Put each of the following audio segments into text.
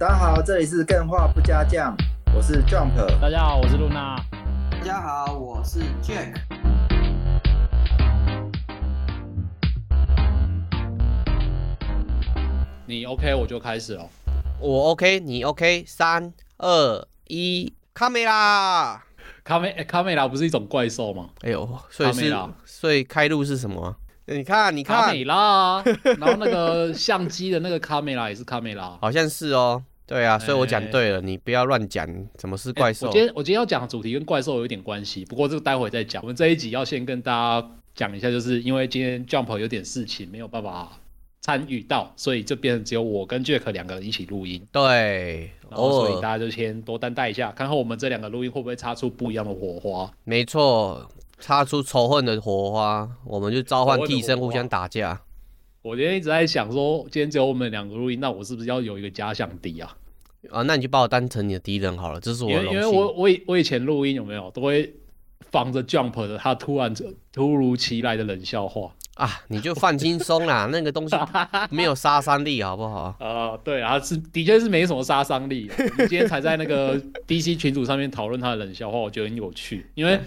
大家好，这里是更画不加酱，我是 Jump。大家好，我是露娜。大家好，我是 Jack。你 OK，我就开始了。我 OK，你 OK，三二一，卡梅拉。卡梅卡梅拉不是一种怪兽吗？哎呦，所以是，所以开路是什么？你看，你看，卡梅拉，然后那个相机的那个卡梅拉也是卡梅拉，好像是哦。对啊，所以我讲对了，欸、你不要乱讲，怎么是怪兽？我今天我今天要讲的主题跟怪兽有一点关系，不过这个待会再讲。我们这一集要先跟大家讲一下，就是因为今天 Jump 有点事情没有办法参与到，所以就变成只有我跟 Jack 两个人一起录音。对，然后所以大家就先多担待一下，看看我们这两个录音会不会擦出不一样的火花。没错，擦出仇恨的火花，我们就召唤替身互相打架。我今天一直在想说，今天只有我们两个录音，那我是不是要有一个假想敌啊？啊，那你就把我当成你的敌人好了，这是我的荣幸。因为我我以我以前录音有没有都会防着 Jump 的他突然突如其来的冷笑话啊，你就放轻松啦，那个东西没有杀伤力，好不好？啊、呃，对啊，是的确是没什么杀伤力。你今天才在那个 DC 群组上面讨论他的冷笑话，我觉得很有趣，因为。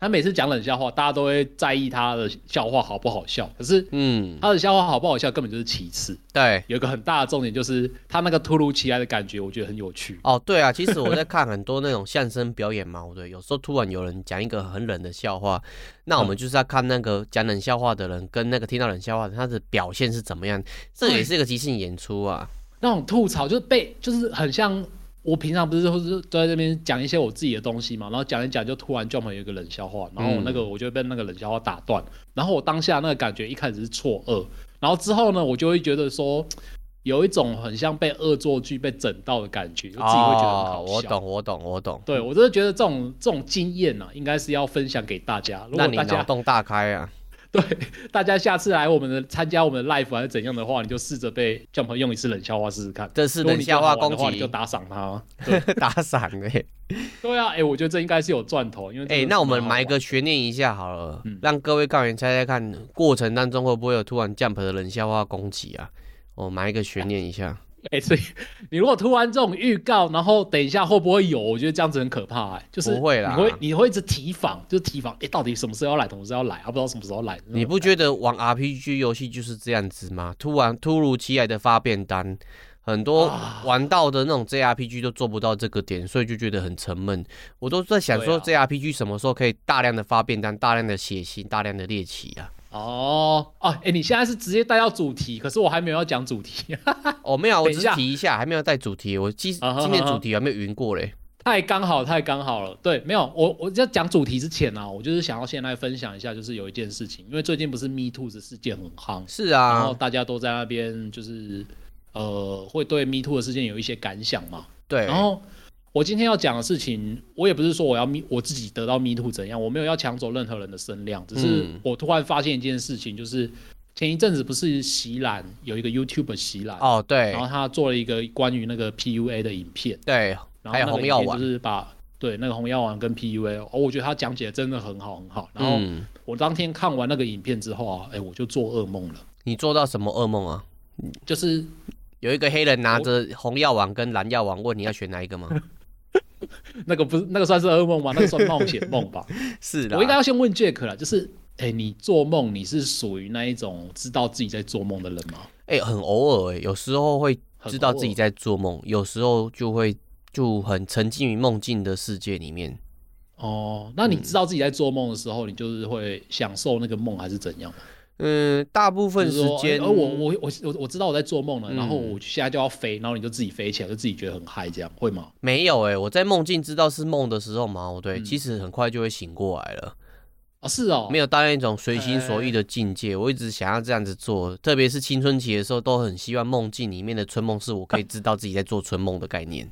他每次讲冷笑话，大家都会在意他的笑话好不好笑。可是，嗯，他的笑话好不好笑根本就是其次。对，有一个很大的重点就是他那个突如其来的感觉，我觉得很有趣。哦，对啊，其实我在看很多那种相声表演嘛，对，有时候突然有人讲一个很冷的笑话，那我们就是要看那个讲冷笑话的人跟那个听到冷笑话的他的表现是怎么样。这也是一个即兴演出啊。那种吐槽就是被，就是很像。我平常不是都是都在这边讲一些我自己的东西嘛，然后讲一讲就突然 Jump 有一个冷笑话，然后那个我就被那个冷笑话打断，然后我当下那个感觉一开始是错愕，然后之后呢，我就会觉得说有一种很像被恶作剧被整到的感觉，就自己会觉得很好笑。我懂，我懂，我懂。对，我真的觉得这种这种经验呢，应该是要分享给大家。如果大家那你脑洞大开啊！对，大家下次来我们的参加我们的 live 还是怎样的话，你就试着被 Jump 用一次冷笑话试试看。这是冷笑话攻击，你就打赏他。打赏哎、欸，对啊，哎、欸，我觉得这应该是有赚头，因为哎、欸，那我们埋个悬念一下好了，嗯、让各位杠员猜猜看，过程当中会不会有突然 Jump 的冷笑话攻击啊？我埋一个悬念一下。哎、欸，所以你如果突然这种预告，然后等一下会不会有？我觉得这样子很可怕、欸，哎，就是不会啦，你会你会一直提防，就是提防，哎、欸，到底什么时候要来，什么时候要来，啊，不知道什么时候来。你不觉得玩 RPG 游戏就是这样子吗？突然突如其来的发便单，很多玩到的那种 JRPG 都做不到这个点，所以就觉得很沉闷。我都在想说，JRPG 什么时候可以大量的发便单，大量的血腥，大量的猎奇啊？哦哦，哎、欸，你现在是直接带到主题，可是我还没有要讲主题。哦，没有，我只是提一下，还没有带主题。我今今天主题还没有云过嘞，太刚好，太刚好了。对，没有，我我在讲主题之前呢、啊，我就是想要先来分享一下，就是有一件事情，因为最近不是 Me Too 的事件很夯，是啊，然后大家都在那边就是呃，会对 Me Too 的事件有一些感想嘛，对，然后。我今天要讲的事情，我也不是说我要咪我自己得到 Me Too 怎样，我没有要抢走任何人的声量，只是我突然发现一件事情，就是前一阵子不是席兰有一个 YouTuber 席兰哦，对，然后他做了一个关于那个 PUA 的影片，对，然后那个影片就是把对那个红药丸跟 PUA，哦，我觉得他讲解的真的很好很好，然后我当天看完那个影片之后啊，哎，我就做噩梦了。你做到什么噩梦啊？就是有一个黑人拿着红药丸跟蓝药丸问你要选哪一个吗？那个不是那个算是噩梦吗？那个算冒险梦吧。是的，我应该要先问 Jack 了，就是，哎、欸，你做梦你是属于那一种知道自己在做梦的人吗？哎、欸，很偶尔，哎，有时候会知道自己在做梦，有时候就会就很沉浸于梦境的世界里面。哦，那你知道自己在做梦的时候，嗯、你就是会享受那个梦，还是怎样？嗯，大部分时间，而、欸、我我我我我知道我在做梦了，嗯、然后我现在就要飞，然后你就自己飞起来，就自己觉得很嗨，这样会吗？没有哎、欸，我在梦境知道是梦的时候嘛，我对，嗯、其实很快就会醒过来了。啊，是哦，没有到那种随心所欲的境界。欸、我一直想要这样子做，特别是青春期的时候，都很希望梦境里面的春梦是我可以知道自己在做春梦的概念。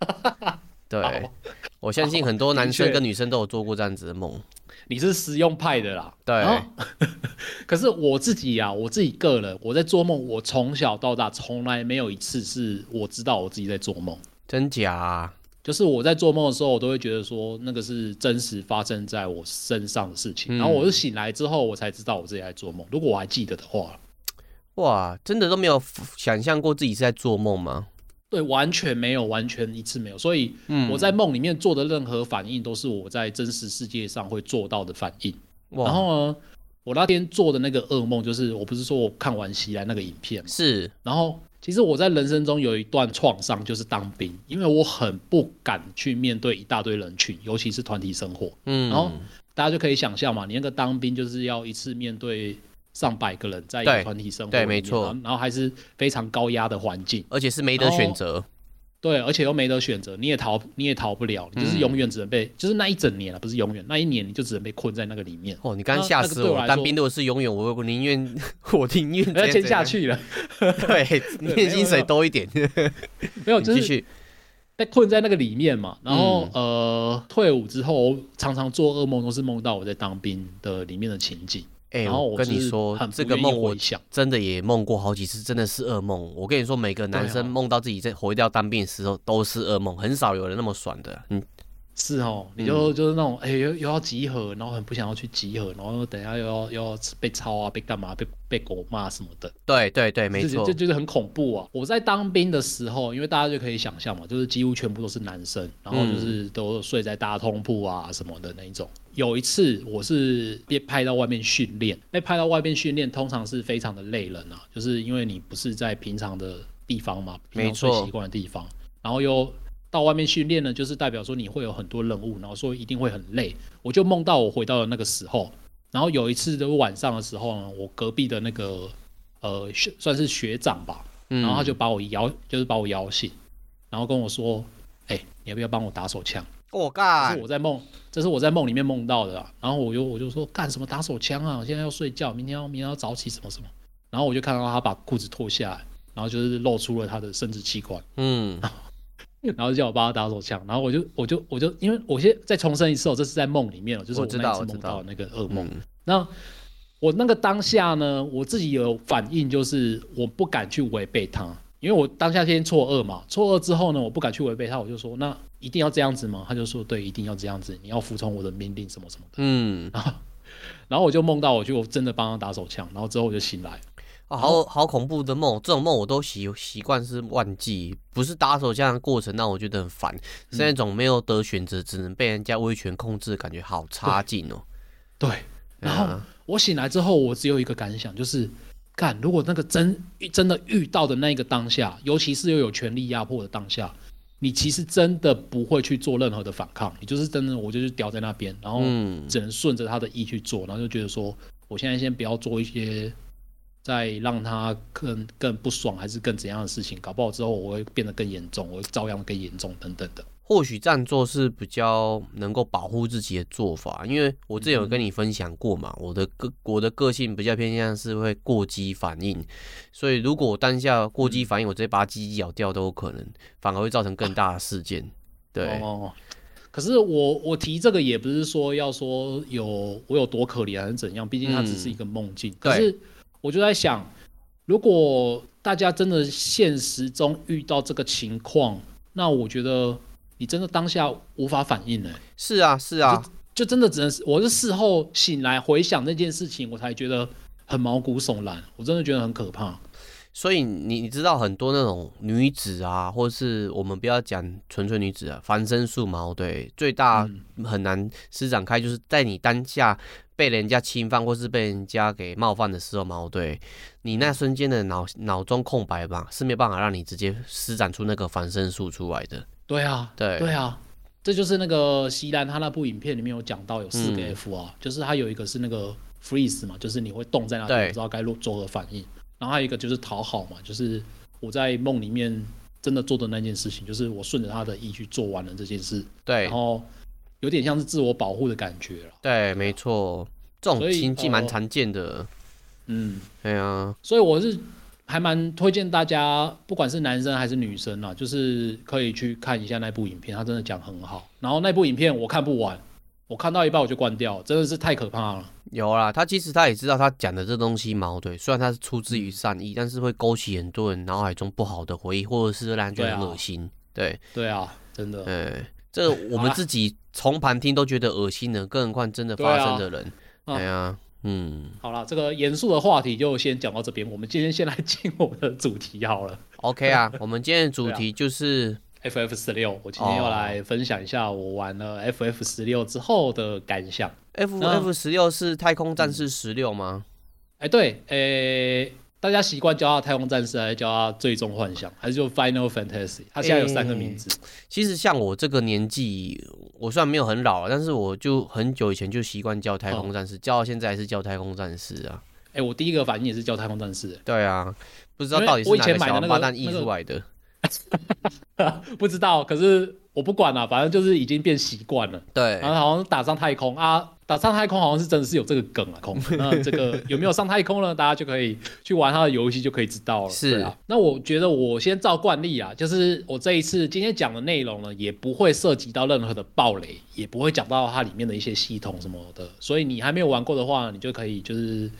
对，我相信很多男生跟女生都有做过这样子的梦。你是实用派的啦，对。可是我自己呀、啊，我自己个人，我在做梦，我从小到大从来没有一次是我知道我自己在做梦。真假、啊？就是我在做梦的时候，我都会觉得说那个是真实发生在我身上的事情。嗯、然后我是醒来之后，我才知道我自己在做梦。如果我还记得的话，哇，真的都没有想象过自己是在做梦吗？对，完全没有，完全一次没有。所以我在梦里面做的任何反应，都是我在真实世界上会做到的反应。然后呢，我那天做的那个噩梦，就是我不是说我看完袭来那个影片嘛？是。然后其实我在人生中有一段创伤，就是当兵，因为我很不敢去面对一大堆人群，尤其是团体生活。嗯。然后大家就可以想象嘛，你那个当兵就是要一次面对。上百个人在一个团体生活，对，没错，然后还是非常高压的环境，而且是没得选择，对，而且又没得选择，你也逃，你也逃不了，你就是永远只能被，嗯、就是那一整年了，不是永远，那一年你就只能被困在那个里面。哦，你刚刚吓死我！当兵如果是永远，我我宁愿我宁愿要签下去了。对，你薪水多一点，没有，就是被困在那个里面嘛。然后、嗯、呃，退伍之后，常常做噩梦，都是梦到我在当兵的里面的情景。哎、欸，我跟你说，这个梦我真的也梦过好几次，真的是噩梦。我跟你说，每个男生梦到自己在回到当兵的时候都是噩梦，很少有人那么爽的。嗯。是哦，你就、嗯、就是那种哎，又、欸、又要集合，然后很不想要去集合，然后等一下又要又要被抄啊，被干嘛，被被狗骂什么的。对对对，没错，这就是很恐怖啊！我在当兵的时候，因为大家就可以想象嘛，就是几乎全部都是男生，然后就是都睡在大通铺啊什么的那一种。嗯、有一次我是被派到外面训练，被派到外面训练，通常是非常的累人啊，就是因为你不是在平常的地方嘛，平常睡习惯的地方，然后又。到外面训练呢，就是代表说你会有很多任务，然后说一定会很累。我就梦到我回到了那个时候，然后有一次的晚上的时候呢，我隔壁的那个呃算是学长吧，然后他就把我摇，就是把我摇醒，然后跟我说：“哎、欸，你要不要帮我打手枪？”我干，这是我在梦，这是我在梦里面梦到的。然后我就我就说干什么打手枪啊？我现在要睡觉，明天要明天要早起什么什么。然后我就看到他把裤子脱下来，然后就是露出了他的生殖器官。嗯。然后就叫我帮他打手枪，然后我就我就我就因为我先再重申一次，这是在梦里面，就是我那次梦到的那个噩梦。那我那个当下呢，我自己有反应，就是我不敢去违背他，因为我当下先错愕嘛，错愕之后呢，我不敢去违背他，我就说那一定要这样子吗？他就说对，一定要这样子，你要服从我的命令什么什么的。嗯，然 后然后我就梦到我就真的帮他打手枪，然后之后我就醒来。哦，好好恐怖的梦，这种梦我都习习惯是忘记，不是打手枪的过程让我觉得很烦，是那种没有得选择，只能被人家威权控制的感觉，好差劲哦。对，然后我醒来之后，我只有一个感想，就是，干，如果那个真真的遇到的那个当下，尤其是又有权力压迫的当下，你其实真的不会去做任何的反抗，你就是真的，我就是吊在那边，然后只能顺着他的意去做，然后就觉得说，我现在先不要做一些。再让他更更不爽，还是更怎样的事情？搞不好之后我会变得更严重，我会照样更严重，等等的。或许这样做是比较能够保护自己的做法，因为我之前有跟你分享过嘛，我的个我的个性比较偏向是会过激反应，所以如果我当下过激反应，我直接把鸡鸡咬掉都有可能，反而会造成更大的事件。对。哦。可是我我提这个也不是说要说有我有多可怜还是怎样，毕竟它只是一个梦境。可是。我就在想，如果大家真的现实中遇到这个情况，那我觉得你真的当下无法反应呢？是啊，是啊，就，就真的只能是我是事后醒来回想那件事情，我才觉得很毛骨悚然，我真的觉得很可怕。所以你你知道很多那种女子啊，或是我们不要讲纯粹女子啊，防身术嘛，对，最大很难施展开，就是在你当下被人家侵犯或是被人家给冒犯的时候嘛，对，你那瞬间的脑脑中空白吧，是没办法让你直接施展出那个防身术出来的。对啊，对对啊，这就是那个西兰他那部影片里面有讲到有四个 F 啊，嗯、就是他有一个是那个 freeze 嘛，就是你会冻在那里，不知道该做作何反应。然后还有一个就是讨好嘛，就是我在梦里面真的做的那件事情，就是我顺着他的意去做完了这件事。对，然后有点像是自我保护的感觉了。对，没错，这种情境蛮常见的。呃、嗯，对啊。所以我是还蛮推荐大家，不管是男生还是女生啊，就是可以去看一下那部影片，他真的讲很好。然后那部影片我看不完。我看到一半我就关掉，真的是太可怕了。有啦，他其实他也知道他讲的这东西矛盾，虽然他是出自于善意，但是会勾起很多人脑海中不好的回忆，或者是让人觉得恶心。对啊，对，对啊，真的。哎，这个我们自己从旁听都觉得恶心的，更何况真的发生的人。对啊，嗯。好了，这个严肃的话题就先讲到这边，我们今天先来进我们的主题好了。OK 啊，我们今天的主题就是。FF 十六，我今天要来分享一下我玩了 FF 十六之后的感想。FF 十六是太空战士十六吗？哎、对，哎、欸，大家习惯叫它太空战士，还是叫它最终幻想，还是就 Final Fantasy？它现在有三个名字。欸、其实像我这个年纪，我虽然没有很老，但是我就很久以前就习惯叫太空战士，哦、叫到现在还是叫太空战士啊。哎、欸，我第一个反应也是叫太空战士。对啊，不知道到底是哪个小王八蛋译出来的。不知道，可是我不管了，反正就是已经变习惯了。对，然后好像打上太空啊，打上太空好像是真的是有这个梗啊，空。那这个有没有上太空呢？大家就可以去玩他的游戏就可以知道了。是啊，那我觉得我先照惯例啊，就是我这一次今天讲的内容呢，也不会涉及到任何的暴雷，也不会讲到它里面的一些系统什么的。所以你还没有玩过的话，你就可以就是。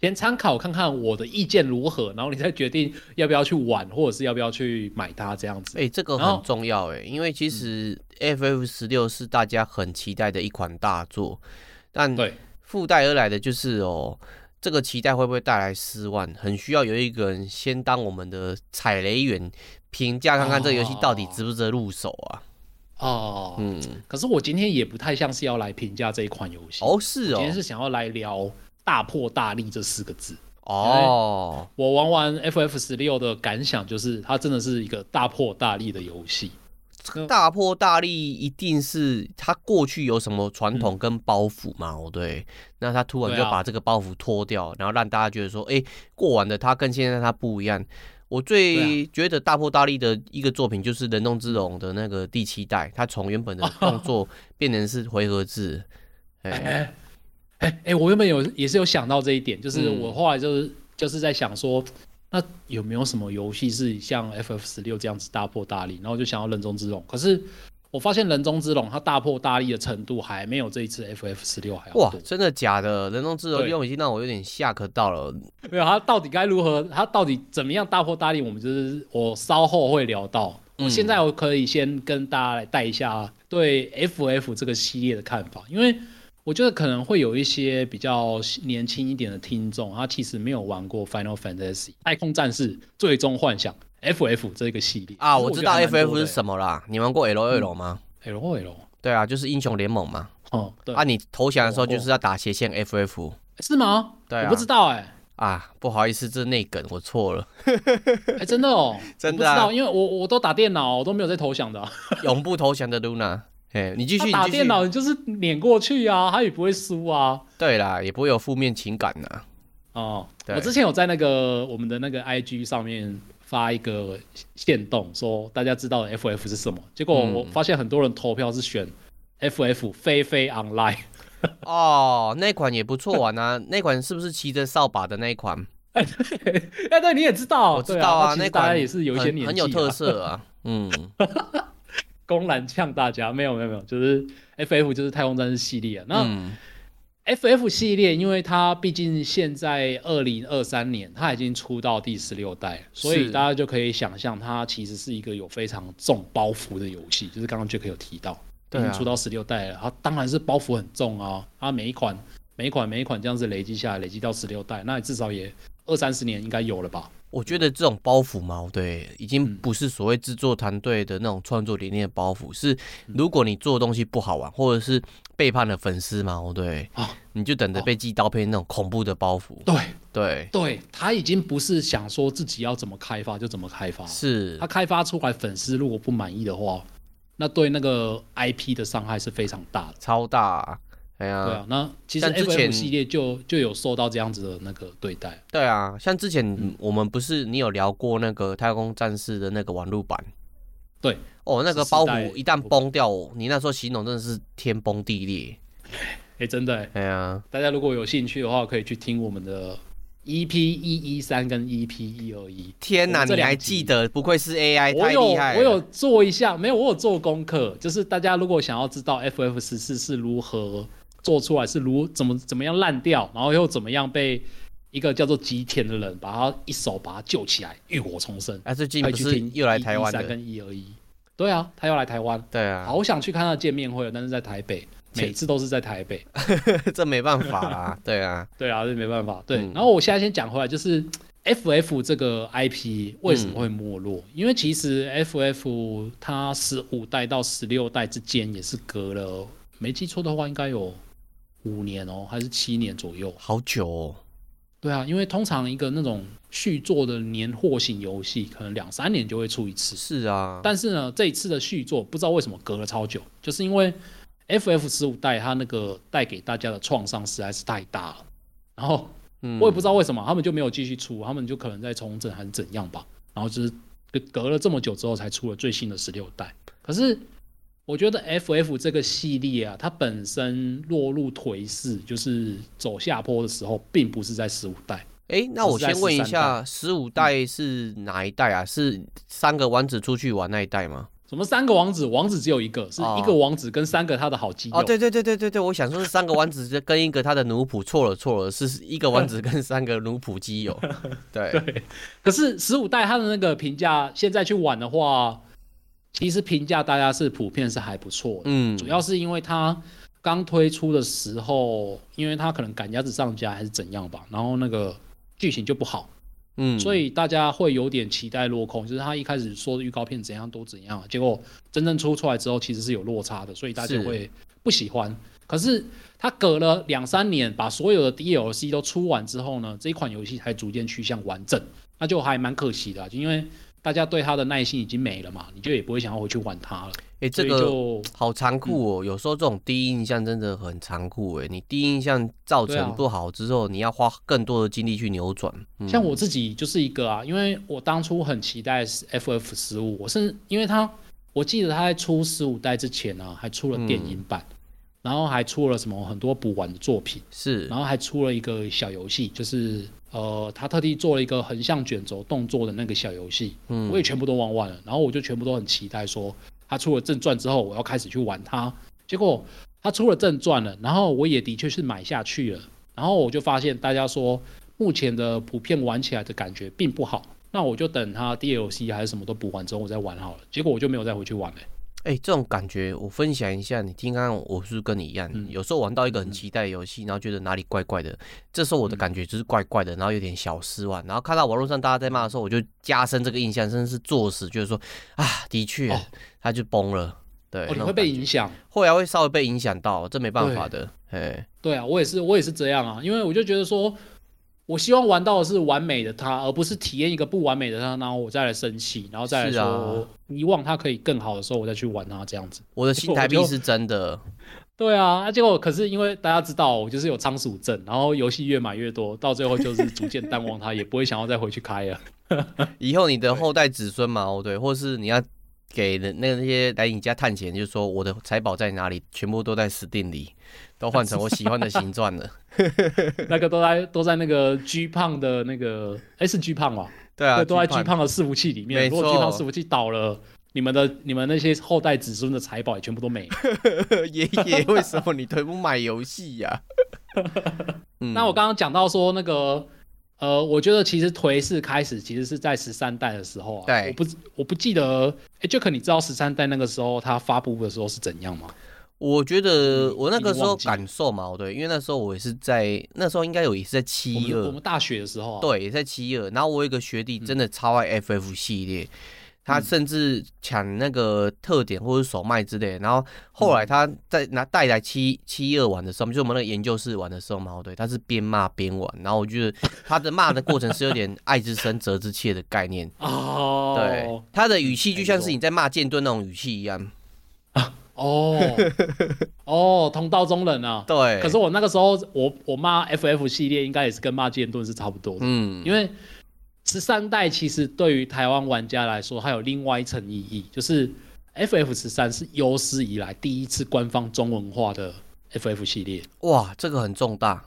先参考看看我的意见如何，然后你再决定要不要去玩，或者是要不要去买它这样子。哎、欸，这个很重要哎，因为其实 FF 十六是大家很期待的一款大作，但对附带而来的就是哦，这个期待会不会带来失望？很需要有一个人先当我们的踩雷员，评价看看这个游戏到底值不值得入手啊？哦，嗯，可是我今天也不太像是要来评价这一款游戏哦，是哦，今天是想要来聊。大破大立这四个字哦，我玩完 FF 十六的感想就是，它真的是一个大破大立的游戏。大破大立一定是他过去有什么传统跟包袱嘛？哦、嗯，对，那他突然就把这个包袱脱掉，啊、然后让大家觉得说，哎、欸，过往的他跟现在他不一样。我最觉得大破大立的一个作品就是《人中之龙》的那个第七代，他从原本的动作变成是回合制。哎、欸。哎我原本有也是有想到这一点，就是我后来就是、嗯、就是在想说，那有没有什么游戏是像 FF 十六这样子大破大立？然后就想要人中之龙，可是我发现人中之龙它大破大立的程度还没有这一次 FF 十六还要。哇，真的假的？人中之龙用已经让我有点吓可到了。没有，它到底该如何？它到底怎么样大破大立？我们就是我稍后会聊到。嗯、我现在我可以先跟大家来带一下对 FF 这个系列的看法，因为。我觉得可能会有一些比较年轻一点的听众，他其实没有玩过 Final Fantasy 太空战士最终幻想 FF 这个系列啊。我知道 FF 是什么啦，你玩过 LOL 吗？嗯，LOL 对啊，就是英雄联盟嘛。哦，对啊，你投降的时候就是要打斜线 FF 是吗？对啊，我不知道哎、欸。啊，不好意思，这是内梗，我错了。哎、欸，真的哦，真的、啊，不知道，因为我我都打电脑，我都没有在投降的、啊。永不投降的 Luna。哎，你继续，打电脑你就是碾过去啊，他也不会输啊。对啦，也不会有负面情感呐。哦，对我之前有在那个我们的那个 IG 上面发一个限动，说大家知道 FF 是什么？结果我发现很多人投票是选 FF 飞飞 Online。哦，那款也不错玩啊，那款是不是骑着扫把的那一款？哎，对，你也知道，我知道啊，那款也是有一些很有特色啊。嗯。公然呛大家，没有没有没有，就是 FF 就是太空战士系列啊。那 FF 系列，因为它毕竟现在二零二三年，它已经出到第十六代，所以大家就可以想象，它其实是一个有非常重包袱的游戏。就是刚刚 Jack 有提到，已经出到十六代了，它当然是包袱很重啊。它每一款、每一款、每一款这样子累积下来，累积到十六代，那至少也二三十年应该有了吧。我觉得这种包袱嘛，对，已经不是所谓制作团队的那种创作理念的包袱，是如果你做的东西不好玩，或者是背叛了粉丝嘛，对，啊你就等着被寄刀片那种恐怖的包袱。对对对，他已经不是想说自己要怎么开发就怎么开发，是他开发出来，粉丝如果不满意的话，那对那个 IP 的伤害是非常大的，超大。对啊，对啊，那其实 FF 系列就就有受到这样子的那个对待。对啊，像之前我们不是你有聊过那个太空战士的那个网络版？对，哦，那个包袱一旦崩掉，你那时候形容真的是天崩地裂。哎、欸，真的、欸。对啊，大家如果有兴趣的话，可以去听我们的 EP 一一三跟 EP 一二一。天哪，你还记得？不愧是 AI，太厉害。我有做一下，没有，我有做功课。就是大家如果想要知道 FF 十四是如何。做出来是如怎么怎么样烂掉，然后又怎么样被一个叫做吉田的人把他一手把他救起来，浴火重生。哎，最近不是又来台湾的？跟一而一，对啊，他又来台湾。对啊，好想去看他的见面会，但是在台北，每次都是在台北，这没办法啦。对啊，对啊，这没办法。对，然后我现在先讲回来，就是 FF 这个 IP 为什么会没落？嗯、因为其实 FF 它十五代到十六代之间也是隔了，没记错的话，应该有五年哦，还是七年左右，好久哦。对啊，因为通常一个那种续作的年货型游戏，可能两三年就会出一次。是啊，但是呢，这一次的续作不知道为什么隔了超久，就是因为 FF 十五代它那个带给大家的创伤实在是太大了，然后。我也不知道为什么他们就没有继续出，他们就可能在重整还是怎样吧。然后就是隔了这么久之后才出了最新的十六代。可是我觉得 FF 这个系列啊，它本身落入颓势，就是走下坡的时候，并不是在十五代。哎，那我先问一下，十五代是哪一代啊？是三个王子出去玩那一代吗？什么三个王子？王子只有一个，是一个王子跟三个他的好基友。哦，对对对对对对，我想说是三个王子跟一个他的奴仆，错了错了，是一个王子跟三个奴仆基友。对对。可是十五代他的那个评价，现在去玩的话，其实评价大家是普遍是还不错的。嗯。主要是因为它刚推出的时候，因为它可能赶鸭子上架还是怎样吧，然后那个剧情就不好。嗯，所以大家会有点期待落空，就是他一开始说的预告片怎样都怎样，结果真正出出来之后其实是有落差的，所以大家会不喜欢。是。可是他隔了两三年，把所有的 DLC 都出完之后呢，这一款游戏才逐渐趋向完整，那就还蛮可惜的，就因为。大家对他的耐心已经没了嘛，你就也不会想要回去玩它了。哎、欸，这个好残酷哦！嗯、有时候这种第一印象真的很残酷哎，你第一印象造成不好之后，啊、你要花更多的精力去扭转。嗯、像我自己就是一个啊，因为我当初很期待 FF 十五，我是因为他，我记得他在出十五代之前呢、啊，还出了电影版，嗯、然后还出了什么很多补完的作品，是，然后还出了一个小游戏，就是。呃，他特地做了一个横向卷轴动作的那个小游戏，嗯，我也全部都玩完了，然后我就全部都很期待说，他出了正传之后，我要开始去玩它。结果他出了正传了，然后我也的确是买下去了，然后我就发现大家说目前的普遍玩起来的感觉并不好，那我就等他 DLC 还是什么都补完之后我再玩好了。结果我就没有再回去玩了。哎、欸，这种感觉我分享一下，你听刚刚我是不是跟你一样？嗯、有时候玩到一个很期待的游戏，然后觉得哪里怪怪的，这时候我的感觉就是怪怪的，然后有点小失望。然后看到网络上大家在骂的时候，我就加深这个印象，甚至是作死，就是说啊，的确，他就崩了。对，你会被影响，后来会稍微被影响到，这没办法的。哎，对啊，我也是，我也是这样啊，因为我就觉得说。我希望玩到的是完美的他，而不是体验一个不完美的他，然后我再来生气，然后再来说遗忘他可以更好的时候，我再去玩他这样子。我的心态币是真的。对啊，结果可是因为大家知道我就是有仓鼠症，然后游戏越买越多，到最后就是逐渐淡忘他，也不会想要再回去开了。以后你的后代子孙嘛，哦对，或是你要给的那那些来你家探险，就是说我的财宝在哪里，全部都在 Steam 里。都换成我喜欢的形状了，那个都在都在那个 G 胖的那个，哎、欸、是 G 胖吧？对啊，都在 G 胖的伺服器里面。错如果 G 胖伺服器倒了，你们的你们那些后代子孙的财宝也全部都没了。爷爷，为什么你都不买游戏呀？那我刚刚讲到说那个，呃，我觉得其实颓势开始其实是在十三代的时候啊。对，我不我不记得，哎、欸、，Jack，你知道十三代那个时候它发布的时候是怎样吗？我觉得我那个时候感受嘛，对，因为那时候我也是在那时候应该有也是在七二，我们大学的时候，对，也在七二。然后我有一个学弟真的超爱 FF 系列，他甚至抢那个特点或者手麦之类。然后后来他在拿带来七七二玩的时候，就我们那个研究室玩的时候嘛，对，他是边骂边玩。然后我觉得他的骂的过程是有点爱之深责之切的概念哦，对，他的语气就像是你在骂剑盾那种语气一样。哦哦，同道中人啊！对，可是我那个时候，我我骂 FF 系列应该也是跟骂剑盾是差不多的。嗯，因为十三代其实对于台湾玩家来说，还有另外一层意义，就是 FF 十三是有史以来第一次官方中文化的 FF 系列。哇，这个很重大。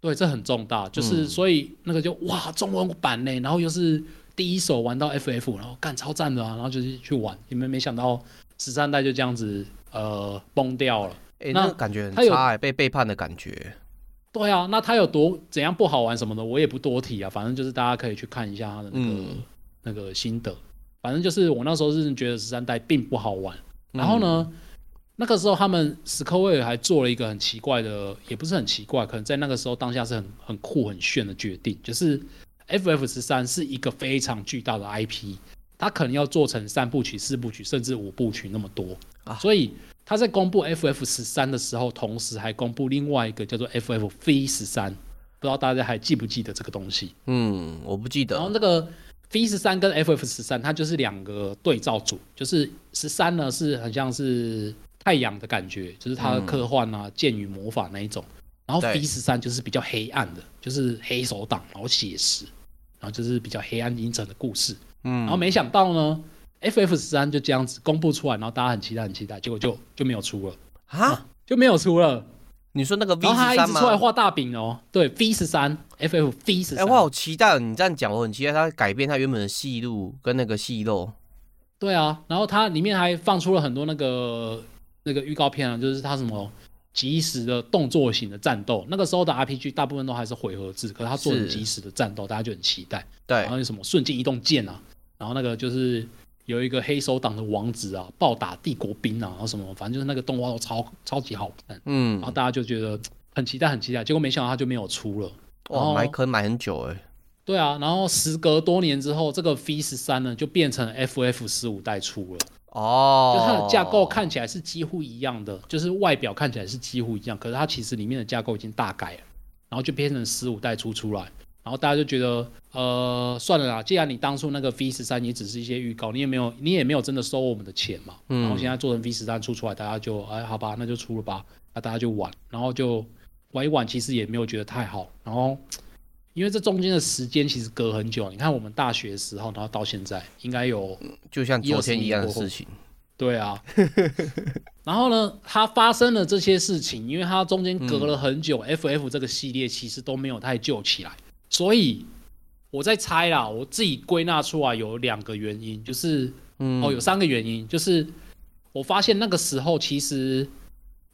对，这很重大，就是所以那个就哇，中文版呢，然后又是第一手玩到 FF，然后干超赞的啊，然后就是去玩，你们没想到十三代就这样子。呃，崩掉了，哎、欸，那个感觉很差，哎，被背叛的感觉。对啊，那他有多怎样不好玩什么的，我也不多提啊。反正就是大家可以去看一下他的那个、嗯、那个心得。反正就是我那时候是觉得十三代并不好玩。然后呢，嗯、那个时候他们史克威尔还做了一个很奇怪的，也不是很奇怪，可能在那个时候当下是很很酷很炫的决定，就是 FF 十三是一个非常巨大的 IP，它可能要做成三部曲、四部曲，甚至五部曲那么多。啊、所以他在公布 FF 十三的时候，同时还公布另外一个叫做 FF V 十三，不知道大家还记不记得这个东西？嗯，我不记得。然后那个 V 十三跟 FF 十三，它就是两个对照组，就是十三呢是很像是太阳的感觉，就是它的科幻啊、嗯、剑与魔法那一种。然后 V 十三就是比较黑暗的，就是黑手党，然后写实，然后就是比较黑暗阴沉的故事。嗯，然后没想到呢。FF 十三就这样子公布出来，然后大家很期待，很期待，结果就就没有出了啊，就没有出了。你说那个 V 十三吗？他一直出来画大饼哦。对，V 十三，FF V 十三。哎，我好期待！你这样讲，我很期待他改变他原本的戏路跟那个戏路。对啊，然后它里面还放出了很多那个那个预告片啊，就是它什么即时的动作型的战斗。那个时候的 RPG 大部分都还是回合制，可是它做的即时的战斗，大家就很期待。对，然后有什么瞬间移动剑啊，然后那个就是。有一个黑手党的王子啊，暴打帝国兵啊，然后什么，反正就是那个动画都超超级好看，嗯，然后大家就觉得很期待，很期待，结果没想到他就没有出了，哇，买可以买很久哎，对啊，然后时隔多年之后，这个 V 十三呢就变成 FF 十五代出了，哦，就它的架构看起来是几乎一样的，就是外表看起来是几乎一样，可是它其实里面的架构已经大改了，然后就变成十五代出出来。然后大家就觉得，呃，算了啦，既然你当初那个 V 十三也只是一些预告，你也没有，你也没有真的收我们的钱嘛。嗯。然后现在做成 V 十三出出来，大家就，哎，好吧，那就出了吧，那大家就玩，然后就玩一玩，其实也没有觉得太好。然后，因为这中间的时间其实隔很久，你看我们大学的时候，然后到现在，应该有就像昨天一样的事情。对啊。然后呢，它发生了这些事情，因为它中间隔了很久，嗯，FF 这个系列其实都没有太救起来。所以我在猜啦，我自己归纳出来有两个原因，就是，嗯、哦，有三个原因，就是我发现那个时候其实，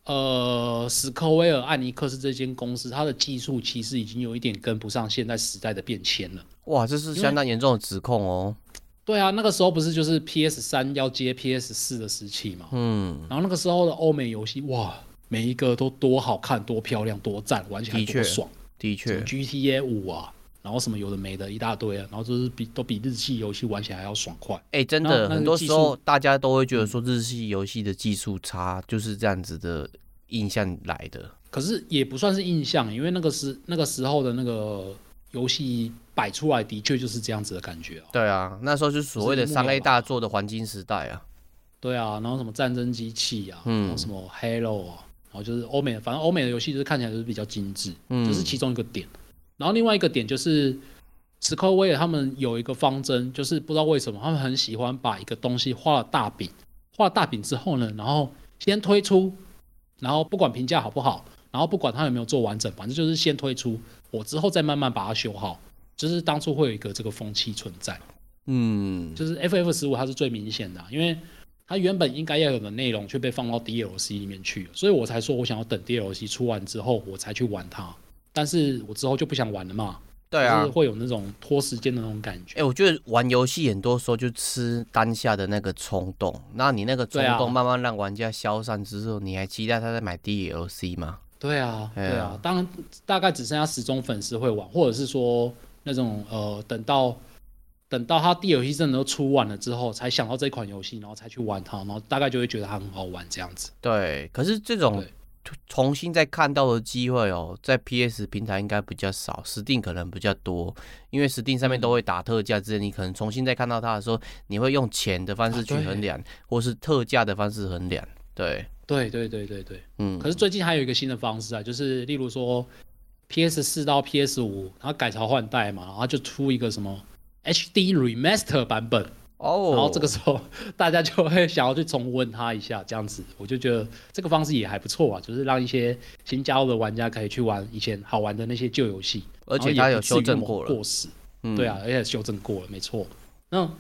呃，史克威尔艾尼克斯这间公司，它的技术其实已经有一点跟不上现在时代的变迁了。哇，这是相当严重的指控哦。对啊，那个时候不是就是 PS 三要接 PS 四的时期嘛，嗯，然后那个时候的欧美游戏，哇，每一个都多好看、多漂亮、多赞，玩起来多爽。的确，GTA 五啊，然后什么有的没的一大堆啊，然后就是比都比日系游戏玩起来还要爽快。哎、欸，真的，很多时候大家都会觉得说日系游戏的技术差，就是这样子的印象来的。可是也不算是印象，因为那个时那个时候的那个游戏摆出来的确就是这样子的感觉啊。对啊，那时候就是所谓的三 A 大作的黄金时代啊。对啊，然后什么战争机器啊，嗯，然后什么 Halo 啊。就是欧美的，反正欧美的游戏就是看起来就是比较精致，嗯，这是其中一个点。然后另外一个点就是，史克威尔他们有一个方针，就是不知道为什么他们很喜欢把一个东西画了大饼，画了大饼之后呢，然后先推出，然后不管评价好不好，然后不管他有没有做完整，反正就是先推出，我之后再慢慢把它修好。就是当初会有一个这个风气存在，嗯，就是 FF 十五它是最明显的，因为。它原本应该要有的内容却被放到 DLC 里面去了，所以我才说我想要等 DLC 出完之后我才去玩它。但是我之后就不想玩了嘛。对啊，就是会有那种拖时间的那种感觉。哎、欸，我觉得玩游戏很多时候就吃当下的那个冲动，那你那个冲动慢慢让玩家消散之后，你还期待他在买 DLC 吗？对啊，对啊，当然大概只剩下死忠粉丝会玩，或者是说那种呃等到。等到他 DLC 真的都出完了之后，才想到这款游戏，然后才去玩它，然后大概就会觉得它很好玩这样子。对，可是这种重新再看到的机会哦，在 PS 平台应该比较少，Steam 可能比较多，因为 Steam 上面都会打特价，之类你可能重新再看到它的时候，你会用钱的方式去衡量，啊、或是特价的方式衡量。对，对，对，对，对，对，嗯。可是最近还有一个新的方式啊，就是例如说 PS 四到 PS 五，然后改朝换代嘛，然后就出一个什么。HD Remaster 版本哦，oh. 然后这个时候大家就会想要去重温它一下，这样子我就觉得这个方式也还不错啊，就是让一些新加入的玩家可以去玩以前好玩的那些旧游戏，而且它有修正过了，过时，对啊，而且修正过了，没错。那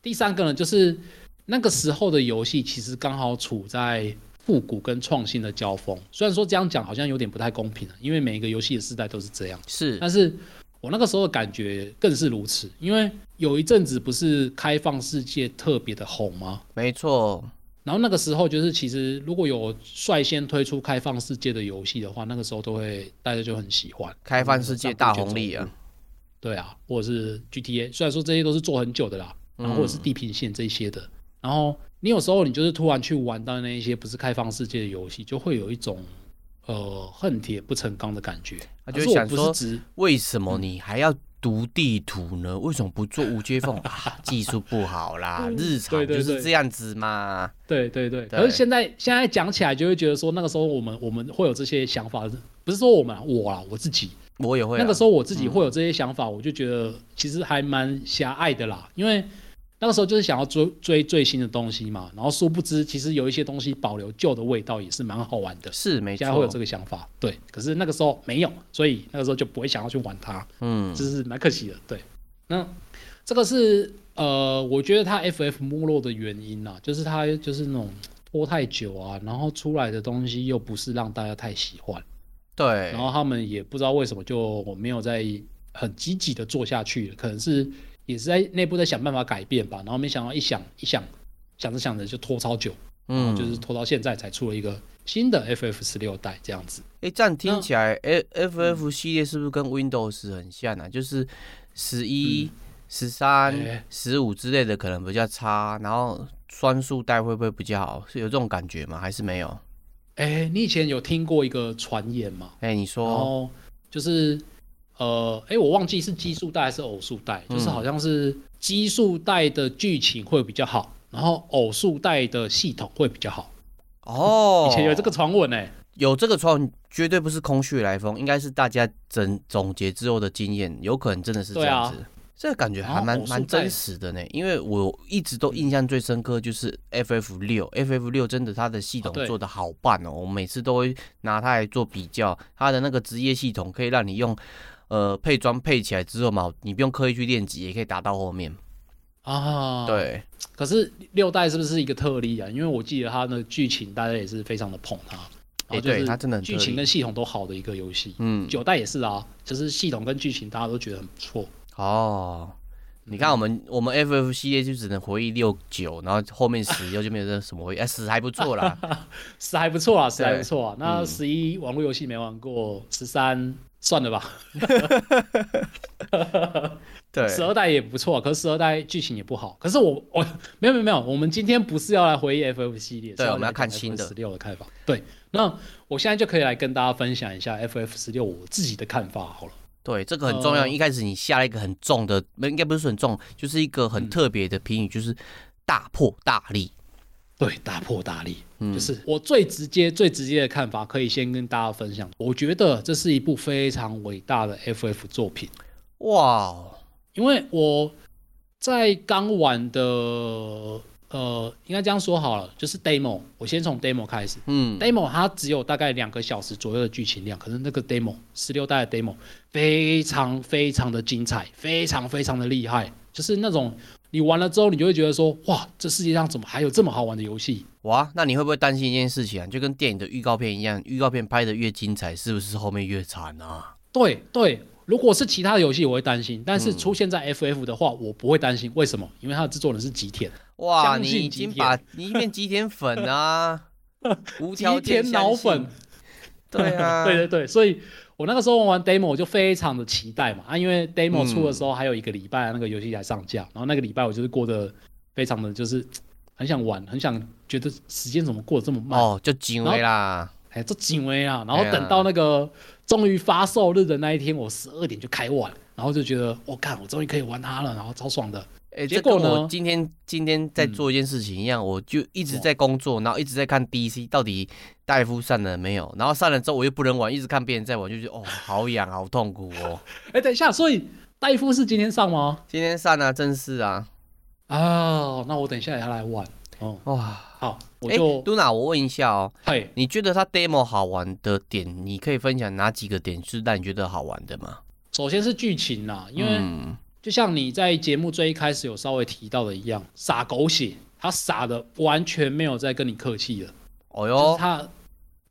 第三个呢，就是那个时候的游戏其实刚好处在复古跟创新的交锋，虽然说这样讲好像有点不太公平了，因为每一个游戏的时代都是这样，是，但是。我那个时候的感觉更是如此，因为有一阵子不是开放世界特别的红吗？没错。然后那个时候就是，其实如果有率先推出开放世界的游戏的话，那个时候都会大家就很喜欢。开放世界大红利啊！对啊，或者是 GTA，虽然说这些都是做很久的啦，然后或者是地平线这些的，嗯、然后你有时候你就是突然去玩到那一些不是开放世界的游戏，就会有一种呃恨铁不成钢的感觉。他就想说，为什么你还要读地图呢？为什么不做无接缝 啊？技术不好啦，日常就是这样子嘛。对对对，对。可是现在现在讲起来，就会觉得说那个时候我们我们会有这些想法，不是说我们我啊我自己。我也会、啊，那个时候我自己会有这些想法，嗯、我就觉得其实还蛮狭隘的啦。因为那个时候就是想要追追最新的东西嘛，然后殊不知其实有一些东西保留旧的味道也是蛮好玩的。是没错，现在会有这个想法，对。可是那个时候没有，所以那个时候就不会想要去玩它。嗯，就是蛮可惜的。对，那这个是呃，我觉得它 FF 没落的原因呐，就是它就是那种拖太久啊，然后出来的东西又不是让大家太喜欢。对，然后他们也不知道为什么就我没有在很积极的做下去，可能是也是在内部在想办法改变吧。然后没想到一想一想，想着想着就拖超久，嗯，就是拖到现在才出了一个新的 FF 十六代这样子。哎，这样听起来，FF 系列是不是跟 Windows 很像啊？就是十一、十三、十五之类的可能比较差，然后双数代会不会比较好？是有这种感觉吗？还是没有？哎、欸，你以前有听过一个传言吗？哎、欸，你说，然后就是，呃，哎、欸，我忘记是奇数代还是偶数代，嗯、就是好像是奇数代的剧情会比较好，然后偶数代的系统会比较好。哦，以前有这个传闻呢，有这个传闻，绝对不是空穴来风，应该是大家整总结之后的经验，有可能真的是这样子。这个感觉还蛮蛮真实的呢，因为我一直都印象最深刻就是 FF 六，FF 六真的它的系统做的好棒哦，我每次都会拿它来做比较，它的那个职业系统可以让你用呃配装配起来之后嘛，你不用刻意去练级也可以打到后面啊。对，可是六代是不是一个特例啊？因为我记得它的剧情大家也是非常的捧它，哎，对，它真的剧情跟系统都好的一个游戏。嗯，九代也是啊，就是系统跟剧情大家都觉得很不错。哦，你看我们、嗯、我们 FF 系列就只能回忆六九，然后后面十又就没有这什么回忆，哎，十还不错啦，十还不错啊，十还不错啊。那十一网络游戏没玩过，十三算了吧。对，十二代也不错，可是十二代剧情也不好。可是我我没有没有没有，我们今天不是要来回忆 FF 系列，对，我们要看新的十六的看法。对，那我现在就可以来跟大家分享一下 FF 十六我自己的看法好了。对，这个很重要。一开始你下了一个很重的，没应该不是很重，就是一个很特别的评语，就是大破大立。对，大破大立，嗯，就是我最直接、最直接的看法，可以先跟大家分享。我觉得这是一部非常伟大的 FF 作品。哇，因为我在刚玩的。呃，应该这样说好了，就是 demo，我先从 demo 开始。嗯，demo 它只有大概两个小时左右的剧情量，可是那个 demo 十六代的 demo 非常非常的精彩，非常非常的厉害，就是那种你玩了之后，你就会觉得说，哇，这世界上怎么还有这么好玩的游戏？哇，那你会不会担心一件事情啊？就跟电影的预告片一样，预告片拍的越精彩，是不是后面越惨啊？对对。如果是其他的游戏，我会担心；但是出现在 FF 的话，嗯、我不会担心。为什么？因为它的制作人是吉田。哇，你已经把你变吉田粉啊！无条件脑粉。对啊，对对对，所以我那个时候玩完 demo 我就非常的期待嘛。啊，因为 demo 出的时候还有一个礼拜那个游戏才上架，嗯、然后那个礼拜我就是过得非常的就是很想玩，很想觉得时间怎么过得这么慢。哦，就紧微啦，哎，这紧微啊，然后等到那个。终于发售日的那一天，我十二点就开玩，然后就觉得我看我终于可以玩它了，然后超爽的。哎、欸，结果呢？我今天今天在做一件事情一样，嗯、我就一直在工作，然后一直在看 DC 到底戴夫上了没有，然后上了之后我又不能玩，一直看别人在玩，就觉得哦，好痒，好痛苦哦。哎、欸，等一下，所以戴夫是今天上吗？今天上啊，正式啊。哦，那我等一下也要来玩。哦，哇，好，我就露娜，欸、我问一下哦，嘿，你觉得它 demo 好玩的点，你可以分享哪几个点是让你觉得好玩的吗？首先是剧情啦，因为就像你在节目最一开始有稍微提到的一样，撒狗血，他洒的完全没有在跟你客气了。哦哟，他。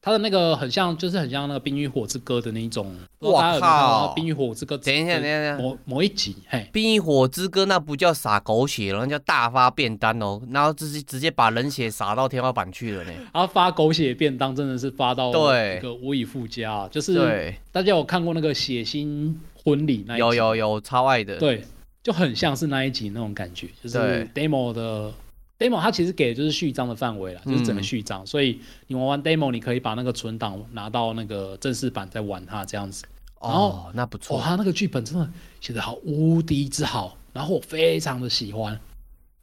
他的那个很像，就是很像那个《冰与火之歌》的那一种。哇靠！《冰与火之歌》等一下，等一下，某某一集，嘿，《冰与火之歌》那不叫撒狗血了，那叫大发便当哦。然后直接直接把人血撒到天花板去了呢。然后发狗血便当真的是发到一个无以复加，就是大家有看过那个血腥婚礼那一集。有有有超爱的，对，就很像是那一集那种感觉，就是对。demo 的 demo，它其实给的就是序章的范围啦，就是整个序章，嗯所以你玩完 demo，你可以把那个存档拿到那个正式版再玩它这样子。然后哦，那不错。哇，，他那个剧本真的写得好无敌之好，然后我非常的喜欢。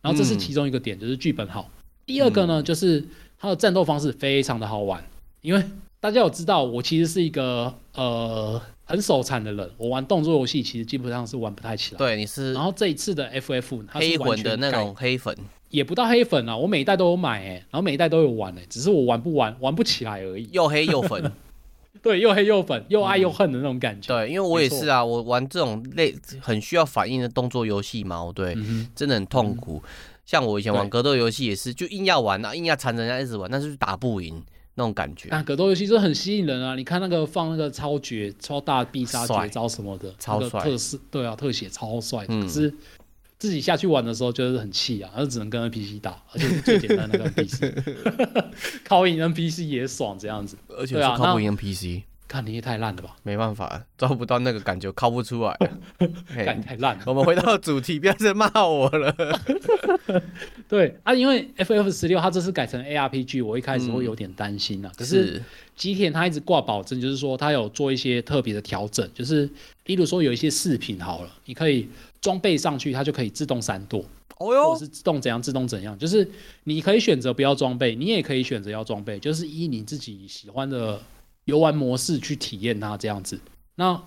然后这是其中一个点，就是剧本好。第二个呢，就是它的战斗方式非常的好玩，因为大家有知道，我其实是一个呃很手残的人，我玩动作游戏其实基本上是玩不太起来。。对，你是然后这一次的 FF，黑魂的那改种黑粉，也不到黑粉啊，我每一代都有买哎、然后每一代都有玩哎、只是我玩不玩，玩不起来而已。又黑又粉。对，又黑又粉，又爱又恨的那种感觉。对，因为我也是啊，我玩这种类很需要反应的动作游戏嘛，对，嗯，真的很痛苦。像我以前玩格斗游戏也是，就硬要玩啊，硬要缠着人家一直玩，但是打不赢那种感觉。但格斗游戏真的很吸引人啊！你看那个放那个超绝、超大必杀绝招什么的，超帅那个特色对啊，特写超帅。嗯可是自己下去玩的时候就是很气啊，而只能跟 NPC 打，而且是最简单的那个 NPC，靠赢 NPC 也爽这样子。而且是靠不赢 NPC，、看你也太烂了吧，没办法，抓不到那个感觉，靠不出来。嘿看你太烂。我们回到主题，不要再骂我了。对啊，因为 FF 十六它这次改成 ARPG，我一开始会有点担心啊。可是吉田他一直挂保证，就是说他有做一些特别的调整，就是例如说有一些饰品好了，你可以装备上去，它就可以自动闪躲，或哦哟者，是自动怎样自动怎样，就是你可以选择不要装备，你也可以选择要装备，就是依你自己喜欢的游玩模式去体验它这样子。那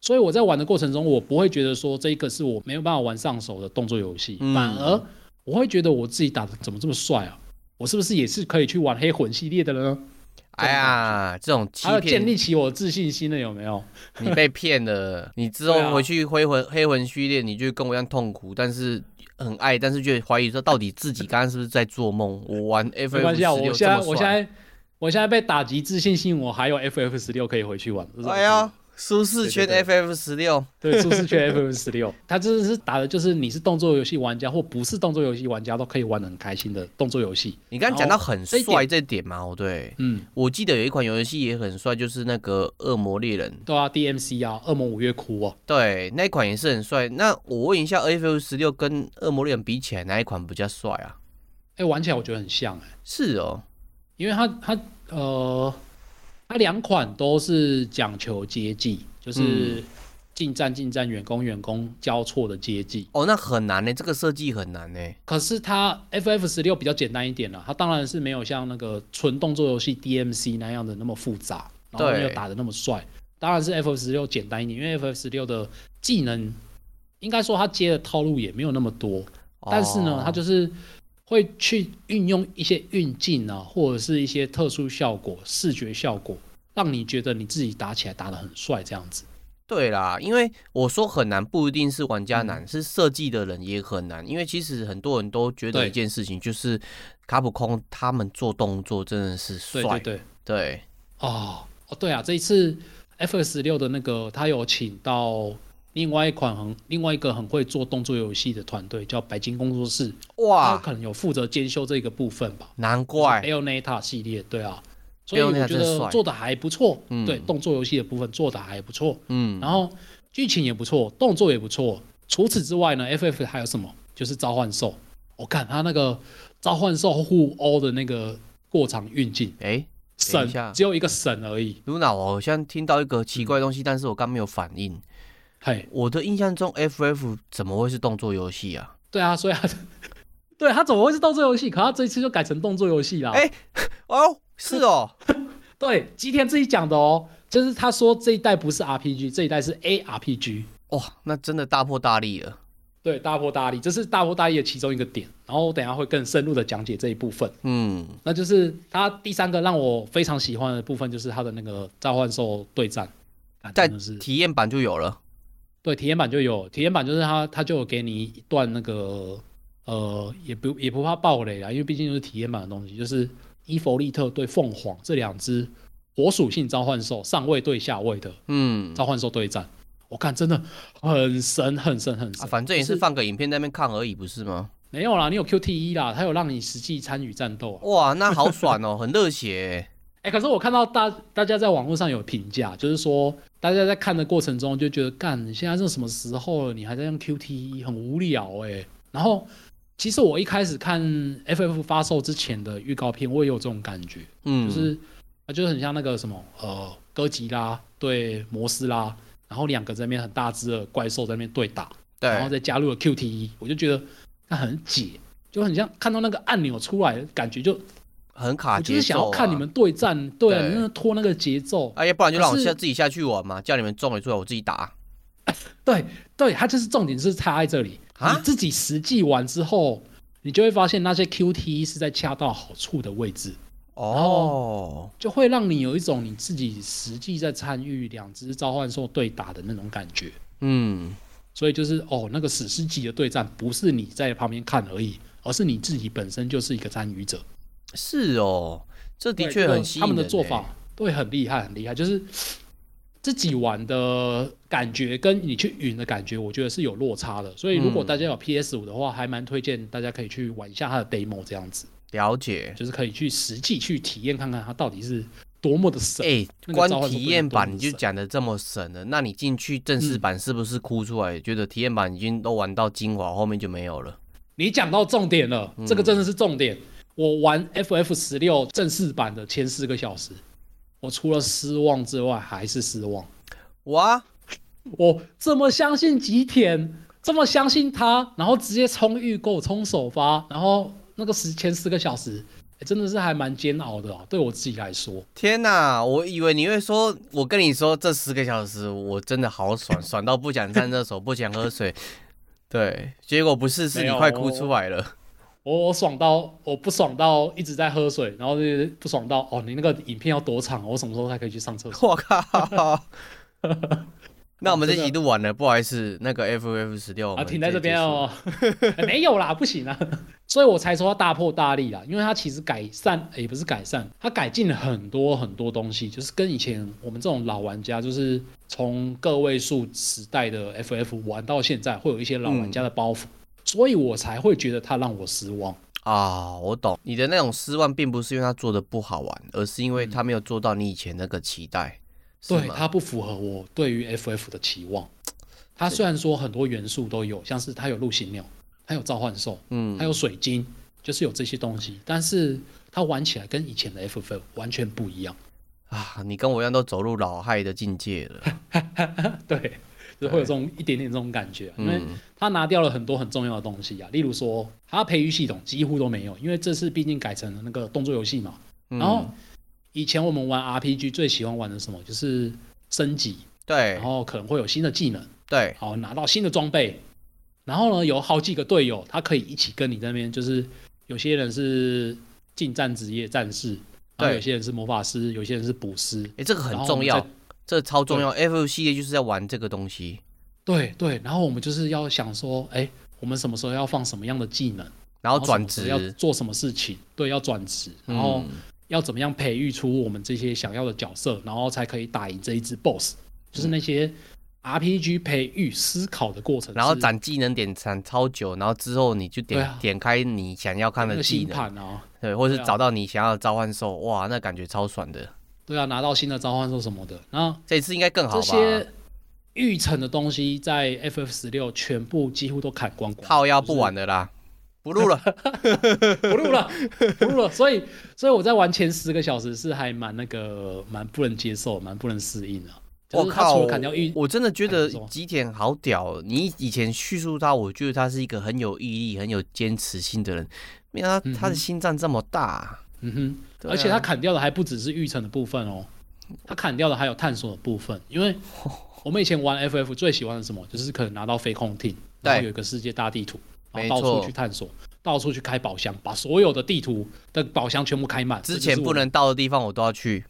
所以我在玩的过程中，我不会觉得说这个是我没有办法玩上手的动作游戏，嗯反而我会觉得我自己打的怎么这么帅啊？我是不是也是可以去玩黑魂系列的呢？哎呀，这种欺还有建立，起我自信心了有没有？你被骗了。你之后回去灰魂黑魂序列，你就跟我一样痛苦，但是很爱，但是却怀疑说到底自己刚刚是不是在做梦？我玩关系啊，我现在我现在我现在被打击自信心，我还有 FF 十六可以回去玩。哎呀，舒适圈 FF 十六，对，舒适圈 FF 十六，它真的是打的就是你是动作游戏玩家或不是动作游戏玩家都可以玩的很开心的动作游戏。你刚刚讲到很帅这点嘛，哦对，嗯，我记得有一款游戏也很帅，就是那个恶魔猎人，对啊，DMC 啊，恶魔五月哭啊，对，那一款也是很帅。那我问一下，FF 十六跟恶魔猎人比起来，哪一款比较帅啊？哎，玩起来我觉得很像哎、是哦，因为它它呃，它两款都是讲求接技，就是近战近战、远攻远攻交错的接技。哦，那很难呢，这个设计很难呢。可是它 FF 十六比较简单一点啦，它当然是没有像那个纯动作游戏 DMC 那样的那么复杂，然后没有打的那么帅。当然是 FF 十六简单一点，因为 FF 十六的技能应该说它接的套路也没有那么多，但是呢，它就是会去运用一些运镜啊，或者是一些特殊效果、视觉效果，让你觉得你自己打起来打得很帅这样子。对啦，因为我说很难，不一定是玩家嗯难，是设计的人也很难。因为其实很多人都觉得一件事情，就是卡普空他们做动作真的是帅。对对对。对哦哦，对啊，这一次 F 十六的那个，他有请到另外一款很另外一个很会做动作游戏的团队，叫白金工作室，哇他，可能有负责监修这个部分吧。难怪 Bayonetta 系列，对啊，所以我觉得做的还不错。嗯对，动作游戏的部分做的还不错，嗯，然后剧情也不错，动作也不错。除此之外呢，FF 还有什么？就是召唤兽。我看他那个召唤兽互殴的那个过场运镜，哎神只有一个神而已。，Luna，我好像听到一个奇怪的东嗯西，但是我刚没有反应。嘿，我的印象中，FF 怎么会是动作游戏啊？对啊，所以他，对他怎么会是动作游戏？可他这一次就改成动作游戏啦。哎 哦，是哦，对，吉田自己讲的哦，就是他说这一代不是 RPG，这一代是 ARPG。哇，那真的大破大立了。对，大破大立，这是大破大立的其中一个点。然后我等下会更深入的讲解这一部分。嗯，那就是他第三个让我非常喜欢的部分，就是他的那个召唤兽对战，啊在体验版就有了。对体验版就有，体验版就是它它就有给你一段那个呃，也不也不怕爆雷啦，因为毕竟就是体验版的东西，就是伊弗利特对凤凰这两只火属性召唤兽上位对下位的嗯，召唤兽对战，我看真的很神很神很神，啊，反正也是放个影片在那边看而已，不是吗？没有啦，你有 QTE 啦，它有让你实际参与战斗啊。哇，那好爽哦，很热血欸。哎，可是我看到大大家在网络上有评价，就是说大家在看的过程中就觉得，干，你现在是什么时候了？你还在用 QTE，很无聊哎。然后其实我一开始看 FF 发售之前的预告片，我也有这种感觉，嗯，就是啊，就是很像那个什么呃哥吉拉对摩斯拉，然后两个在那边很大只的怪兽在那边对打，对，然后再加入了 QTE，我就觉得那很解，就很像看到那个按钮出来，感觉就。很卡节奏、啊，我就是想要看你们对战，对，对那拖那个节奏。哎呀，不然就让我下自己下去玩嘛，叫你们中了出来，我自己打。对 对，它就是重点是差在这里。你自己实际玩之后，你就会发现那些 QTE 是在恰到好处的位置。哦，就会让你有一种你自己实际在参与两只召唤兽对打的那种感觉。嗯，所以就是哦，那个史诗级的对战不是你在旁边看而已，而是你自己本身就是一个参与者。是哦，这的确很吸引、欸、他们的做法对，很厉害，很厉害。就是自己玩的感觉跟你去云的感觉，我觉得是有落差的。所以如果大家有 PS 五的话，还蛮推荐大家可以去玩一下它的 demo，这样子了解，就是可以去实际去体验看看它到底是多么的神。哎、欸，光体验版你就讲的这么神了，那你进去正式版是不是哭出来？嗯、觉得体验版已经都玩到精华，后面就没有了？你讲到重点了，这个真的是重点。嗯我玩 FF 十六正式版的前四个小时，我除了失望之外还是失望。哇！我这么相信吉田，这么相信他，然后直接冲预购、冲首发，然后那个十前四个小时，欸、真的是还蛮煎熬的啊！对我自己来说。天哪！我以为你会说，我跟你说这十个小时我真的好爽，爽到不想上厕所，不想喝水。对，结果不是，是你快哭出来了。我我爽到我不爽到一直在喝水，然后就不爽到哦，你那个影片要多长？我什么时候才可以去上厕所？我靠！那我们这集录完了，不好意思，那个 FF 十六啊，停在这边哦、欸。没有啦，不行啊，所以我才说要大破大立啦，因为它其实改善也、欸、不是改善，它改进了很多很多东西，就是跟以前我们这种老玩家，就是从个位数时代的 FF 玩到现在，会有一些老玩家的包袱。嗯所以我才会觉得他让我失望啊！我懂你的那种失望，并不是因为他做的不好玩，而是因为他没有做到你以前那个期待。对，他不符合我对于 FF 的期望。它虽然说很多元素都有，像是它有陆行鸟，他有召唤兽，嗯，他有水晶，就是有这些东西，但是它玩起来跟以前的 FF 完全不一样啊！你跟我一样都走入老害的境界了。对。就会有这种一点点这种感觉，因为他拿掉了很多很重要的东西啊，例如说他培育系统几乎都没有，因为这次毕竟改成了那个动作游戏嘛。然后以前我们玩 RPG 最喜欢玩的什么，就是升级，对，然后可能会有新的技能，对，好拿到新的装备，然后呢有好几个队友，他可以一起跟你在那边，就是有些人是近战职业战士，对，有些人是魔法师，有些人是捕师，哎，这个很重要。这超重要，FF 系列就是在玩这个东西。对对，然后我们就是要想说，哎，我们什么时候要放什么样的技能，然后转职要做什么事情，对，要转职，然后要怎么样培育出我们这些想要的角色，然后才可以打赢这一只 BOSS，就是那些 RPG 培育思考的过程。然后攒技能点攒超久，然后之后你就点点开你想要看的技能啊，对，或者是找到你想要的召唤兽，哇，那感觉超爽的。对啊，拿到新的召唤兽什么的，然后这次应该更好吧？这些预成的东西在 FF 十六全部几乎都砍光光，靠腰不玩的啦，不录了，不录了，不录了。所以，所以我在玩前十个小时是还蛮那个，蛮不能接受，蛮不能适应的。我靠，我真的觉得吉田好屌。你以前叙述他，我觉得他是一个很有毅力、很有坚持性的人，没想到他的心脏这么大。嗯哼。而且它砍掉的还不只是育成的部分哦，它砍掉的还有探索的部分。因为 我们以前玩 FF 最喜欢的什么，就是可能拿到飞空艇，然后有一个世界大地图，然后到处去探索，到处去开宝箱，把所有的地图的宝箱全部开满。之前不能到的地方我都要去，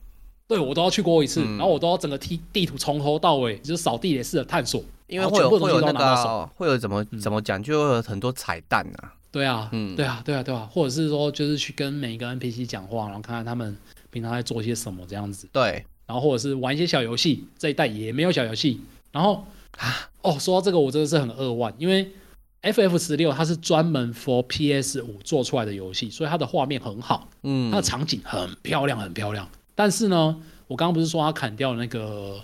对，我都要去过一次，然后我都要整个地地图从头到尾就是扫地雷式的探索，因为会有会有那个会有怎么怎么讲，就会有很多彩蛋啊。对啊，嗯，对啊，对啊，对啊，或者是说，就是去跟每一个 NPC 讲话，然后看看他们平常在做些什么这样子。对，然后或者是玩一些小游戏，这一代也没有小游戏。然后啊，哦，说到这个，我真的是很扼腕，因为 FF 十六它是专门 for PS 五做出来的游戏，所以它的画面很好，嗯，它的场景很漂亮，很漂亮。但是呢，我刚刚不是说它砍掉那个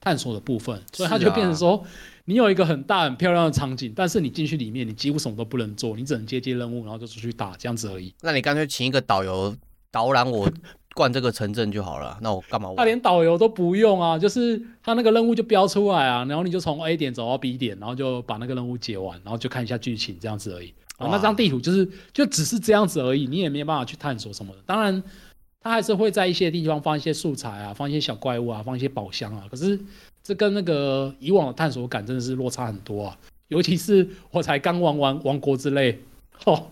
探索的部分，所以它就变成说，你有一个很大很漂亮的场景，但是你进去里面，你几乎什么都不能做，你只能接接任务，然后就出去打这样子而已。那你干脆请一个导游导览我。逛这个城镇就好了，那我干嘛玩？他连导游都不用啊，就是他那个任务就标出来啊，然后你就从 A 点走到 B 点，然后就把那个任务解完，然后就看一下剧情这样子而已。啊，那张地图就是就只是这样子而已，你也没有办法去探索什么的。当然，他还是会在一些地方放一些素材啊，放一些小怪物啊，放一些宝箱啊。可是这跟那个以往的探索感真的是落差很多啊，尤其是我才刚玩完《王国之泪》哦。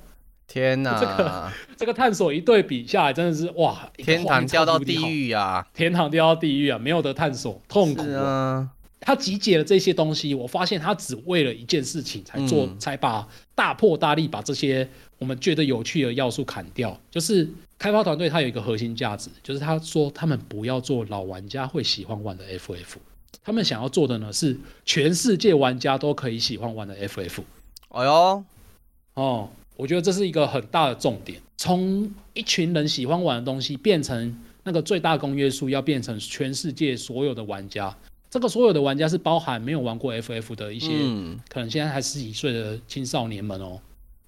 天呐，这个这个探索一对比下来，真的是哇！天堂掉到地狱啊！天堂掉到地狱啊！没有得探索，痛苦啊！他集结了这些东西，我发现他只为了一件事情才做，嗯、才把大破大立把这些我们觉得有趣的要素砍掉。就是开发团队他有一个核心价值，就是他说他们不要做老玩家会喜欢玩的 FF，他们想要做的呢是全世界玩家都可以喜欢玩的 FF。哎呦，哦。我觉得这是一个很大的重点，从一群人喜欢玩的东西变成那个最大公约数，要变成全世界所有的玩家。这个所有的玩家是包含没有玩过 FF 的一些，嗯、可能现在还十几岁的青少年们哦，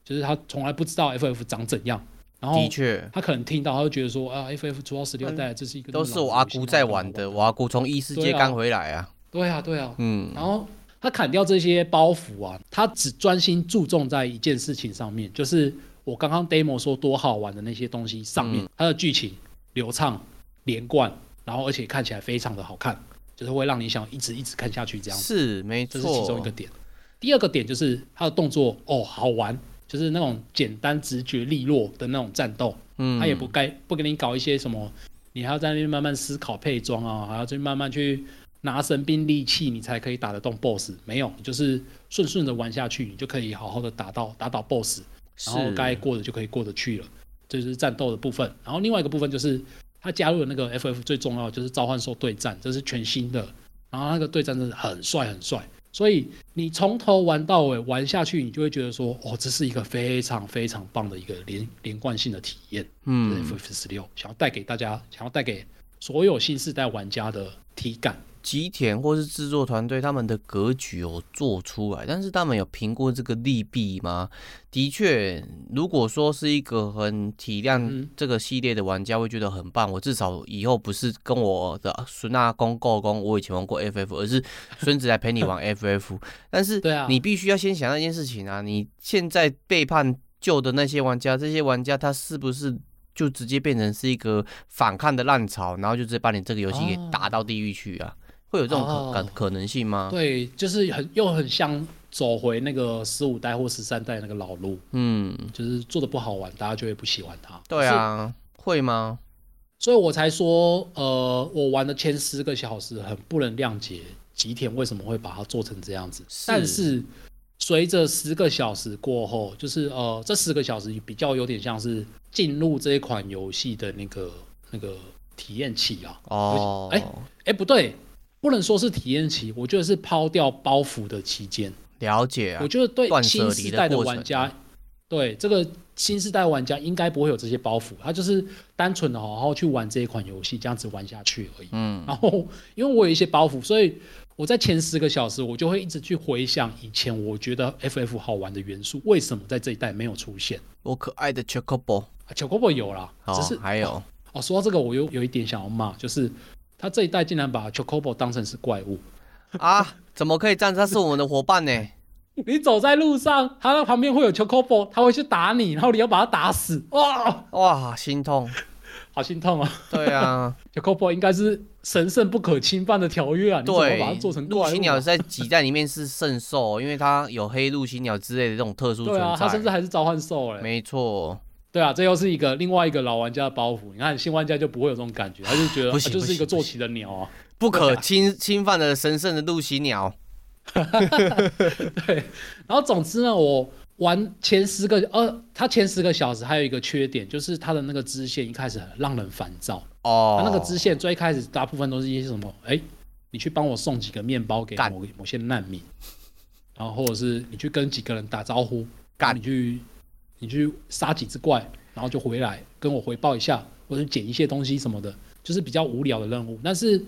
就是他从来不知道 FF 长怎样。然后的确，他可能听到他就觉得说啊，FF 出到十六代，这是一个都是我阿姑在玩的，我阿姑从异世界刚回来啊。对啊，对啊，嗯，然后。他砍掉这些包袱啊，他只专心注重在一件事情上面，就是我刚刚 demo 说多好玩的那些东西上面。它的剧情流畅连贯，然后而且看起来非常的好看，就是会让你想一直一直看下去这样子。是，没错，这是其中一个点。第二个点就是他的动作哦，好玩，就是那种简单直觉利落的那种战斗。嗯，他也不该不给你搞一些什么，你还要在那边慢慢思考配装啊，还要去慢慢去。拿神兵利器，你才可以打得动 BOSS。没有，你就是顺顺的玩下去，你就可以好好的打到打倒 BOSS，然后该过的就可以过得去了。这就是战斗的部分。然后另外一个部分就是，他加入了那个 FF 最重要的就是召唤兽对战，这是全新的。然后那个对战真的很帅很帅，所以你从头玩到尾玩下去，你就会觉得说，哦，这是一个非常非常棒的一个连连贯性的体验。嗯，FF 十六想要带给大家，想要带给所有新世代玩家的体感。吉田或是制作团队，他们的格局有做出来，但是他们有评估这个利弊吗？的确，如果说是一个很体谅这个系列的玩家，会觉得很棒。我至少以后不是跟我的孙阿公、告公，我以前玩过 FF，而是孙子来陪你玩 FF。但是，你必须要先想那件事情啊！你现在背叛旧的那些玩家，这些玩家他是不是就直接变成是一个反抗的浪潮，然后就直接把你这个游戏给打到地狱去啊？会有这种可可可能性吗？对，就是很又很像走回那个十五代或十三代那个老路，嗯，就是做的不好玩，大家就会不喜欢它。对啊，会吗？所以我才说，呃，我玩的前十个小时很不能谅解吉田为什么会把它做成这样子。是。但是随着十个小时过后，就是呃，这十个小时比较有点像是进入这一款游戏的那个那个体验期啊。哦，哎哎，不对。不能说是体验期，我觉得是抛掉包袱的期间。了解啊，我觉得对新时代的玩家，对这个新时代玩家应该不会有这些包袱，他就是单纯的好好去玩这一款游戏，这样子玩下去而已。嗯，然后因为我有一些包袱，所以我在前十个小时，我就会一直去回想以前我觉得 FF 好玩的元素，为什么在这一代没有出现？我可爱的 Chocobo，Chocobo 有啦，哦、只是还有哦，哦，说到这个，我又有一点想要骂，就是。他这一代竟然把 Chocobo 当成是怪物啊！怎么可以这样？他是我们的伙伴呢？你走在路上，他那旁边会有 Chocobo，他会去打你，然后你要把他打死。哇哇，心痛，好心痛啊！对啊，Chocobo 应该是神圣不可侵犯的条约啊！对，你怎么把它做成怪物？陆行鸟在几代里面是圣兽，因为它有黑陆行鸟之类的这种特殊存在。对啊，它甚至还是召唤兽哎。没错。对啊，这又是一个另外一个老玩家的包袱。你看新玩家就不会有这种感觉，他就觉得他就是一个坐骑的鸟啊，不可侵侵犯的神圣的露西鸟。对，然后总之呢，我玩前十个呃，他前十个小时还有一个缺点，就是他的那个支线一开始很让人烦躁哦。他那个支线最开始大部分都是一些什么？哎，你去帮我送几个面包给某某些难民，然后或者是你去跟几个人打招呼，干你去。你去杀几只怪，然后就回来跟我回报一下，或者捡一些东西什么的，就是比较无聊的任务。但是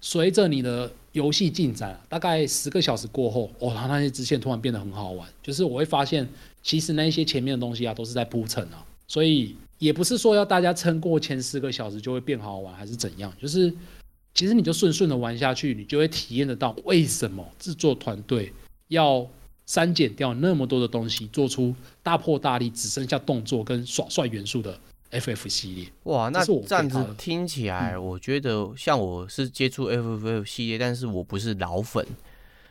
随着你的游戏进展，大概十个小时过后，哦，它那些支线突然变得很好玩。就是我会发现，其实那些前面的东西啊，都是在铺陈啊。所以也不是说要大家撑过前十个小时就会变好玩，还是怎样。就是其实你就顺顺的玩下去，你就会体验得到为什么制作团队要删减掉那么多的东西，做出大破大立只剩下动作跟耍帅元素的 FF 系列。哇，那这样子听起来，我觉得像我是接触 FF 系列，但是我不是老粉，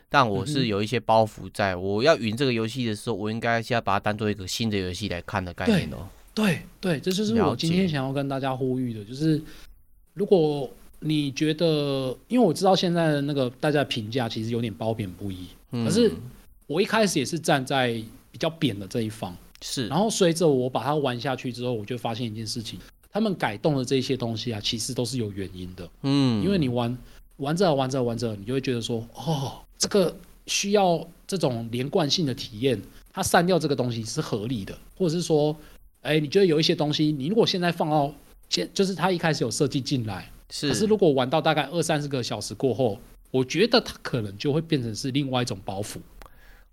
但我是有一些包袱在。嗯、我要云这个游戏的时候，我应该先要把它当做一个新的游戏来看的概念哦。对对，这就是我今天想要跟大家呼吁的，就是如果你觉得，因为我知道现在的那个大家的评价其实有点褒贬不一，嗯、可是。我一开始也是站在比较扁的这一方，是。然后随着我把它玩下去之后，我就发现一件事情，他们改动的这些东西啊，其实都是有原因的。嗯，因为你玩玩着玩着玩着，你就会觉得说，哦，这个需要这种连贯性的体验，它删掉这个东西是合理的，或者是说，哎，你觉得有一些东西，你如果现在放到现，就是它一开始有设计进来，是。可是如果玩到大概二三十个小时过后，我觉得它可能就会变成是另外一种包袱。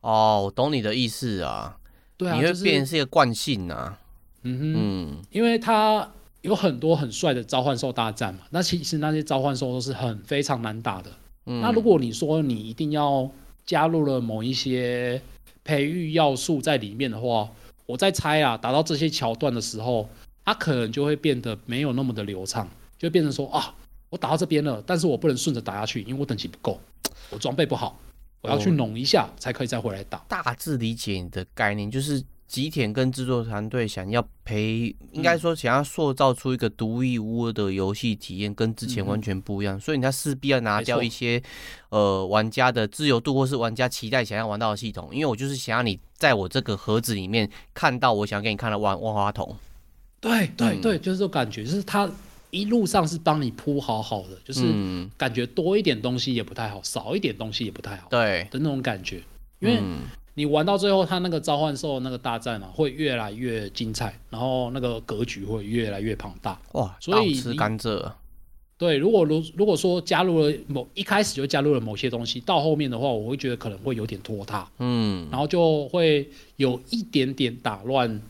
哦，我懂你的意思啊。对啊，你会变成是一个惯性啊。嗯哼，嗯，因为他有很多很帅的召唤兽大战嘛，那其实那些召唤兽都是很非常难打的。嗯，那如果你说你一定要加入了某一些培育要素在里面的话，我在猜啊，打到这些桥段的时候，它可能就会变得没有那么的流畅，就变成说啊，我打到这边了，但是我不能顺着打下去，因为我等级不够，我装备不好。我要去弄一下，才可以再回来打。大致理解你的概念，就是吉田跟制作团队想要培，应该说想要塑造出一个独一无二的游戏体验，跟之前完全不一样。所以他势必要拿掉一些，呃，玩家的自由度，或是玩家期待想要玩到的系统。因为我就是想要你在我这个盒子里面看到我想给你看的万万花筒。对对对，就是这种感觉，就是他。一路上是帮你铺好好的，就是感觉多一点东西也不太好，少一点东西也不太好，对的那种感觉。因为你玩到最后，它那个召唤兽那个大战啊，会越来越精彩，然后那个格局会越来越庞大。哇，所以吃甘蔗。对，如果如如果说加入了某一开始就加入了某些东西，到后面的话，我会觉得可能会有点拖沓，嗯，然后就会有一点点打乱。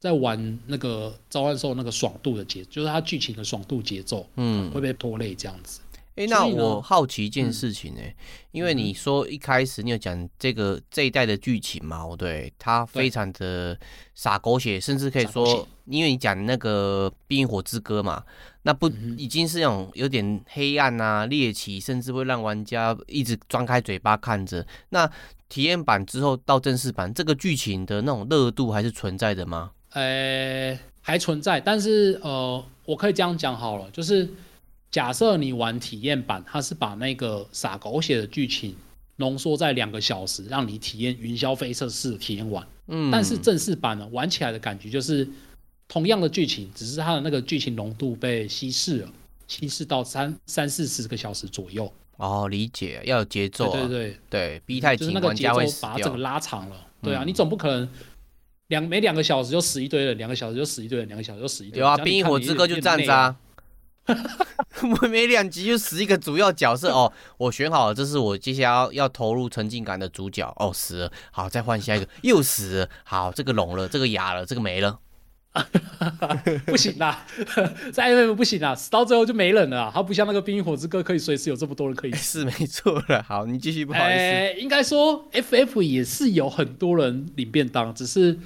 在玩那个召唤兽那个爽度的节，就是它剧情的爽度节奏，嗯，会被拖累这样子。哎、欸，那我好奇一件事情呢、欸，嗯、因为你说一开始你有讲这个这一代的剧情嘛，对，它非常的洒狗血，甚至可以说，因为你讲那个《冰与火之歌》嘛，那不已经是那种有点黑暗啊、猎奇，甚至会让玩家一直张开嘴巴看着。那体验版之后到正式版，这个剧情的那种热度还是存在的吗？呃、欸，还存在，但是呃，我可以这样讲好了，就是假设你玩体验版，它是把那个傻狗血的剧情浓缩在两个小时，让你体验云霄飞车式的体验完。嗯，但是正式版呢，玩起来的感觉就是同样的剧情，只是它的那个剧情浓度被稀释了，稀释到三三四十个小时左右。哦，理解，要有节奏、啊，对对对对，逼太紧，就是那个节奏把它整个拉长了。对啊，嗯、你总不可能。两每两个小时就死一堆人，两个小时就死一堆人，两个小时就死一堆人。有啊，《冰与火之歌》就这样子啊。我 每两集就死一个主要角色哦。我选好了，这是我接下来要要投入沉浸感的主角哦，死了。好，再换下一个，又死了。好，这个聋了，这个哑了，这个没了。不行啦，在 FF 不行啦，死到最后就没人了。它不像那个《冰与火之歌》可以随时有这么多人可以死。是没错了。好，你继续，不好意思。欸、应该说 FF 也是有很多人领便当，只是。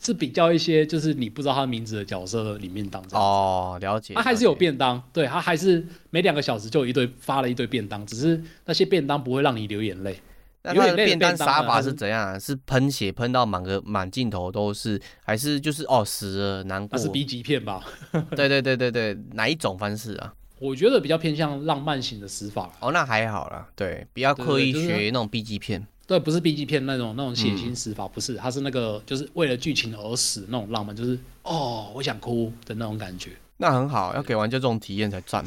是比较一些，就是你不知道他名字的角色里面当哦，了解。他还是有便当，对他还是每两个小时就有一堆发了一堆便当，只是那些便当不会让你流眼泪。那他的便当杀法是怎样？是喷血喷到满个满镜头都是，还是就是哦死了难过？那是 B 级片吧？对对对对对，哪一种方式啊？我觉得比较偏向浪漫型的死法。哦，那还好啦，对，比较刻意学那种 B 级片。对，不是 B 级片那种那种血腥死法，嗯、不是，他是那个就是为了剧情而死那种浪漫，就是哦，我想哭的那种感觉。那很好，要给玩家这种体验才赞。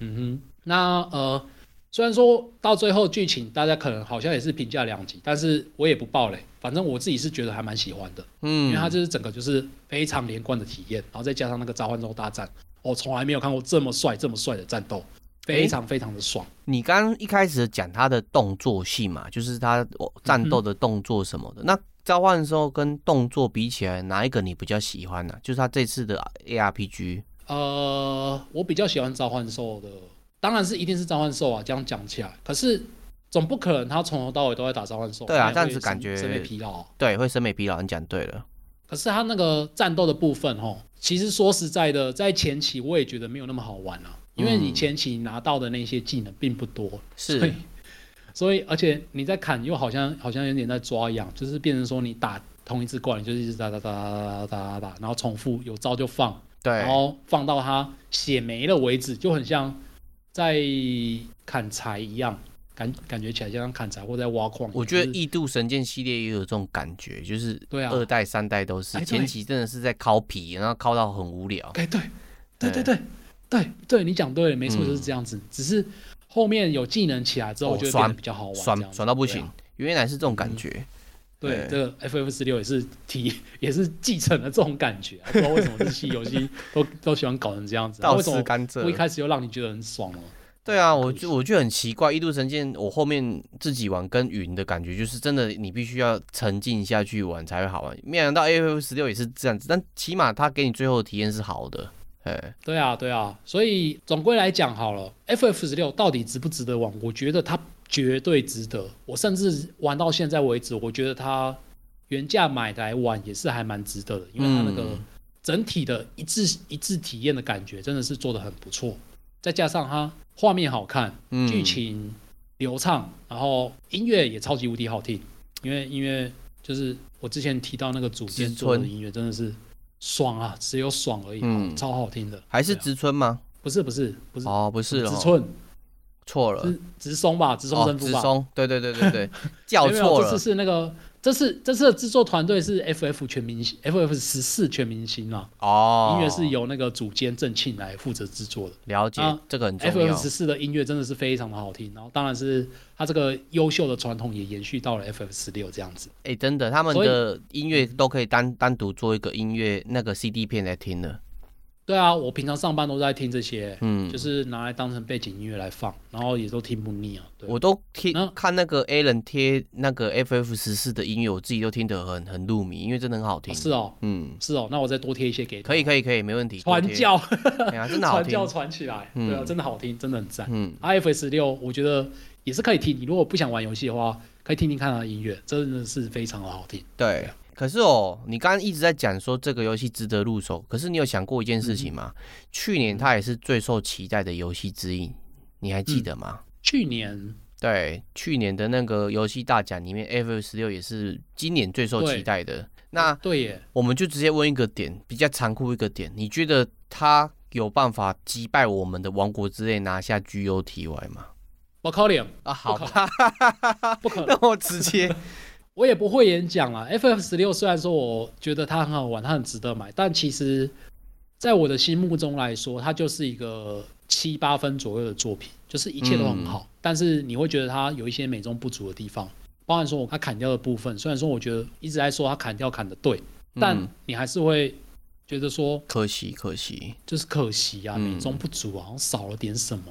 嗯哼，那呃，虽然说到最后剧情大家可能好像也是评价两极，但是我也不爆雷，反正我自己是觉得还蛮喜欢的。嗯，因为它就是整个就是非常连贯的体验，然后再加上那个召唤兽大战，我从来没有看过这么帅、这么帅的战斗，非常非常的爽。你刚刚一开始讲他的动作戏嘛，就是他战斗的动作什么的。嗯、那召唤兽跟动作比起来，哪一个你比较喜欢呢、啊？就是他这次的 ARPG。呃，我比较喜欢召唤兽的，当然是一定是召唤兽啊。这样讲起来，可是总不可能他从头到尾都在打召唤兽。对啊，这样子感觉审美疲劳。对，会审美疲劳。你讲对了。可是他那个战斗的部分，哦，其实说实在的，在前期我也觉得没有那么好玩啊。因为你前期拿到的那些技能并不多，是，所以，所以而且你在砍又好像好像有点在抓一样，就是变成说你打同一只怪，你就是一直打打打打打打打，然后重复有招就放，对，然后放到他血没了为止，就很像在砍柴一样，感感觉起来就像砍柴或在挖矿。我觉得异度神剑系列也有这种感觉，就是对啊，二代三代都是，前期真的是在敲皮，然后敲到很无聊。哎，对，对对对。对，对你讲对了，没错，就是这样子。嗯、只是后面有技能起来之后，就会变得比较好玩，爽爽到不行。啊、原来是这种感觉。嗯、对，这个 FF 十六也是提，也是继承了这种感觉。不知道为什么日系游戏都都喜欢搞成这样子。倒吃甘蔗。我一开始又让你觉得很爽了。对啊，我就我就很奇怪，《异度神剑》我后面自己玩跟云的感觉，就是真的，你必须要沉浸下去玩才会好玩。没想到 FF 十六也是这样子，但起码它给你最后的体验是好的。哎，对啊，对啊，所以总归来讲好了，FF 十六到底值不值得玩？我觉得它绝对值得。我甚至玩到现在为止，我觉得它原价买来玩也是还蛮值得的，因为它那个整体的一致一致体验的感觉真的是做的很不错。再加上它画面好看，剧情流畅，然后音乐也超级无敌好听。因为音乐就是我之前提到那个主编做的音乐，真的是。爽啊，只有爽而已，嗯，超好听的。还是植村吗？不是，不是，不是。哦，不是，植村，错了，是植松吧？植松生夫吧？植松，对对对对对，叫错了。这次是那个，这次这次的制作团队是 FF 全明星，FF 十四全明星啊。哦。音乐是由那个主监郑庆来负责制作的。了解，这个很重要。FF 十四的音乐真的是非常的好听，然后当然是。他这个优秀的传统也延续到了 FF 十六这样子。哎、欸，真的，他们的音乐都可以单单独做一个音乐那个 CD 片来听的。对啊，我平常上班都在听这些，嗯，就是拿来当成背景音乐来放，然后也都听不腻啊。对，我都听看那个 Alan 贴那个 FF 十四的音乐，我自己都听得很很入迷，因为真的很好听。哦是哦，嗯，是哦，那我再多贴一些给他。可以可以可以，没问题。传教，哎呀，真的好 听。传教传起来，对啊，真的好听，真的很赞。嗯，FF 十六，我觉得。也是可以听，你如果不想玩游戏的话，可以听听看他的音乐，真的是非常的好听。对，可是哦，你刚刚一直在讲说这个游戏值得入手，可是你有想过一件事情吗？嗯、去年它也是最受期待的游戏之一，你还记得吗？嗯、去年，对，去年的那个游戏大奖里面，FF 十六也是今年最受期待的。那对耶，我们就直接问一个点，比较残酷一个点，你觉得他有办法击败我们的王国之泪拿下 GUTY 吗？不可能啊！好吧，不可能，那我直接，我也不会演讲了。FF 十六虽然说我觉得它很好玩，它很值得买，但其实在我的心目中来说，它就是一个七八分左右的作品，就是一切都很好，嗯、但是你会觉得它有一些美中不足的地方，包含说我它砍掉的部分，虽然说我觉得一直在说它砍掉砍的对，但你还是会觉得说可惜可惜，就是可惜啊，美中不足啊，好像少了点什么。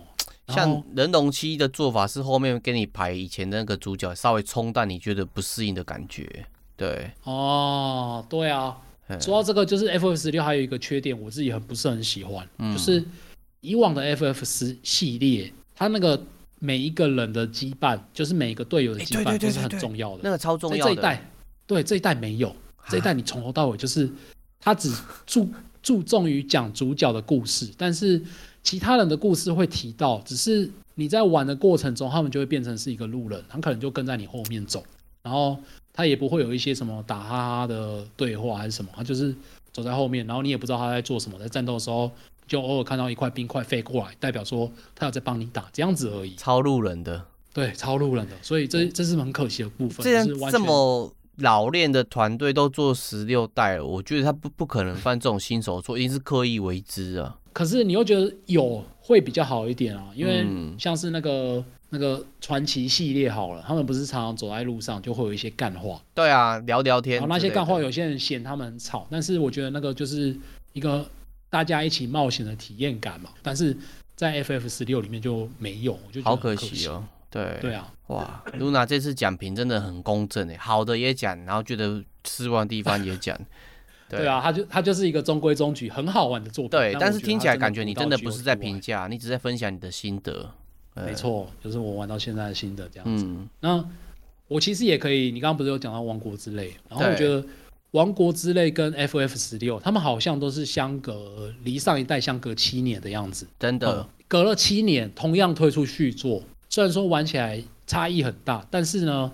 像人龙七的做法是后面给你排以前的那个主角稍微冲淡你觉得不适应的感觉，对。哦，对啊。说到这个，就是 FF 十六还有一个缺点，我自己很不是很喜欢，嗯、就是以往的 FF 十系列，它那个每一个人的羁绊，就是每一个队友的羁绊都是很重要的，那个超重要的。这一代，对这一代没有，这一代你从头到尾就是他只注注重于讲主角的故事，但是。其他人的故事会提到，只是你在玩的过程中，他们就会变成是一个路人，他可能就跟在你后面走，然后他也不会有一些什么打哈哈的对话还是什么，他就是走在后面，然后你也不知道他在做什么，在战斗的时候就偶尔看到一块冰块飞过来，代表说他有在帮你打，这样子而已。超路人的，对，超路人的，所以这这是很可惜的部分。这样这么老练的团队都做十六代了，我觉得他不不可能犯这种新手错，一定是刻意为之啊。可是你又觉得有会比较好一点啊，因为像是那个、嗯、那个传奇系列好了，他们不是常常走在路上就会有一些干话。对啊，聊聊天。然后那些干话有些人嫌他们很吵，但是我觉得那个就是一个大家一起冒险的体验感嘛。但是在 FF 十六里面就没有，我就觉得好可可惜哦。对对啊，哇，Luna 这次讲评真的很公正诶，好的也讲，然后觉得失望的地方也讲。对，对啊，他就他就是一个中规中矩、很好玩的作品。对，但是听起来感觉你真的不是在评评价，你只是在分享你的心得。没错，就是我玩到现在的心得这样子。嗯，那我其实也可以，你刚刚不是有讲到《王国之泪》，然后我觉得《王国之泪》跟 FF 十六，他们好像都是相隔离上一代相隔七年的样子。真的，嗯，隔了七年，同样推出续作，虽然说玩起来差异很大，但是呢，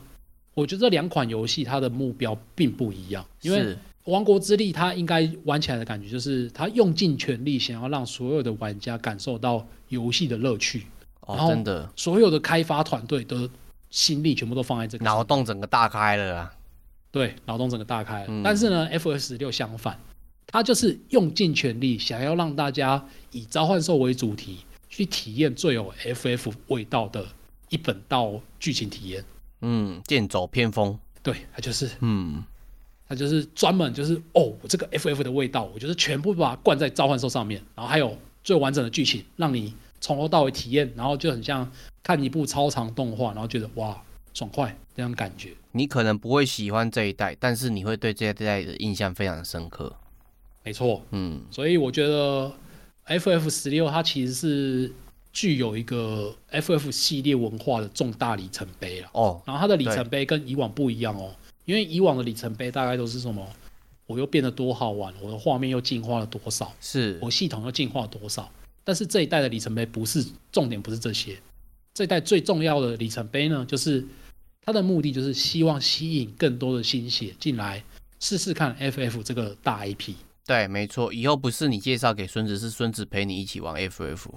我觉得这两款游戏它的目标并不一样，因为。王国之力，它应该玩起来的感觉就是，它用尽全力想要让所有的玩家感受到游戏的乐趣。哦，真的，所有的开发团队的心力全部都放在这个，脑洞整个大开了啊！对，脑洞整个大开了。嗯、但是呢 F S 十六相反，它就是用尽全力想要让大家以召唤兽为主题，去体验最有 FF 味道的一本道剧情体验。嗯，剑走偏锋。对，它就是嗯。它就是专门就是哦，我这个 FF 的味道，我就是全部把它灌在召唤兽上面，然后还有最完整的剧情，让你从头到尾体验，然后就很像看一部超长动画，然后觉得哇，爽快这样感觉。你可能不会喜欢这一代，但是你会对这一代的印象非常深刻。没错，嗯，所以我觉得 FF 十六它其实是具有一个 FF 系列文化的重大里程碑了。哦，然后它的里程碑跟以往不一样哦。因为以往的里程碑大概都是什么？我又变得多好玩，我的画面又进化了多少？是我系统又进化了多少？但是这一代的里程碑不是重点，不是这些。这一代最重要的里程碑呢，就是它的目的就是希望吸引更多的新血进来试试看 FF 这个大 IP。对，没错，以后不是你介绍给孙子，是孙子陪你一起玩 FF。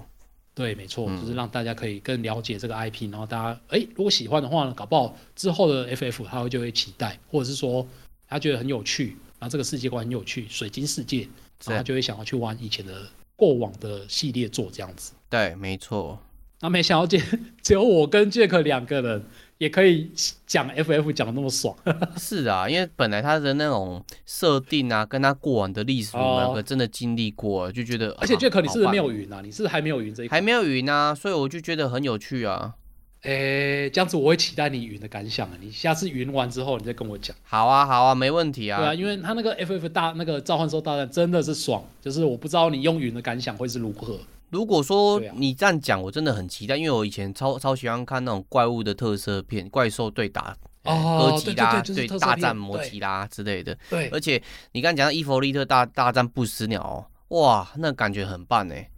对，没错，就是让大家可以更了解这个 IP，然后大家哎，如果喜欢的话呢，搞不好之后的 FF 他会就会期待，或者是说他觉得很有趣，然后这个世界观很有趣，水晶世界，然后他就会想要去玩以前的过往的系列作这样子。对，没错。那没想到只 只有我跟 Jack 两个人。也可以讲 FF 讲的那么爽，是啊，因为本来他的那种设定啊，跟他过往的历史，我们两个真的经历过，就觉得。而且 Jack，你是不是没有云啊？你是还没有云这一块？还没有云啊，所以我就觉得很有趣啊。诶，这样子我会期待你云的感想啊。你下次云完之后，你再跟我讲。好啊，好啊，没问题啊。对啊，因为他那个 FF 大那个召唤兽大战真的是爽，就是我不知道你用云的感想会是如何。如果说你这样讲，我真的很期待，因为我以前超超喜欢看那种怪物的特色片，怪兽对打，哦，哥吉拉对，大战摩吉拉之类的。对，而且你刚刚讲到伊佛利特大大战不死鸟，哦，哇，那感觉很棒哎！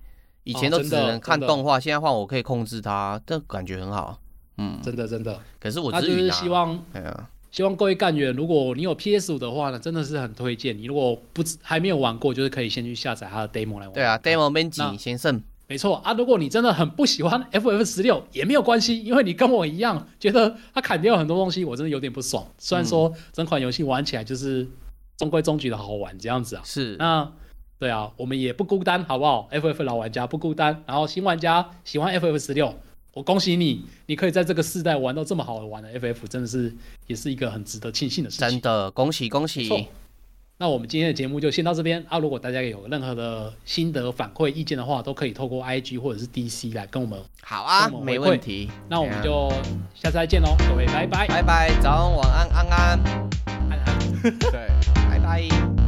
以前都只能看动画，现在换我可以控制它，这感觉很好。嗯，真的真的。可是我只是希望，哎呀，希望各位干员，如果你有 PS 五的话呢，真的是很推荐你。如果不还没有玩过，就是可以先去下载它的 demo 来玩。对啊，demo 编辑先胜。没错啊，如果你真的很不喜欢 FF 十六也没有关系，因为你跟我一样觉得它砍掉很多东西，我真的有点不爽。虽然说整款游戏玩起来就是中规中矩的好玩这样子啊，是那对啊，我们也不孤单，好不好？FF 老玩家不孤单，然后新玩家喜欢 FF 十六，我恭喜你，你可以在这个世代玩到这么好玩的 FF，真的是也是一个很值得庆幸的事情。真的，恭喜恭喜！那我们今天的节目就先到这边啊！如果大家有任何的心得反馈意见的话，都可以透过 IG 或者是 DC 来跟我们。好啊，没问题。那我们就下次再见喽，各位拜拜，拜拜，早安晚安安安，安安，对，拜拜。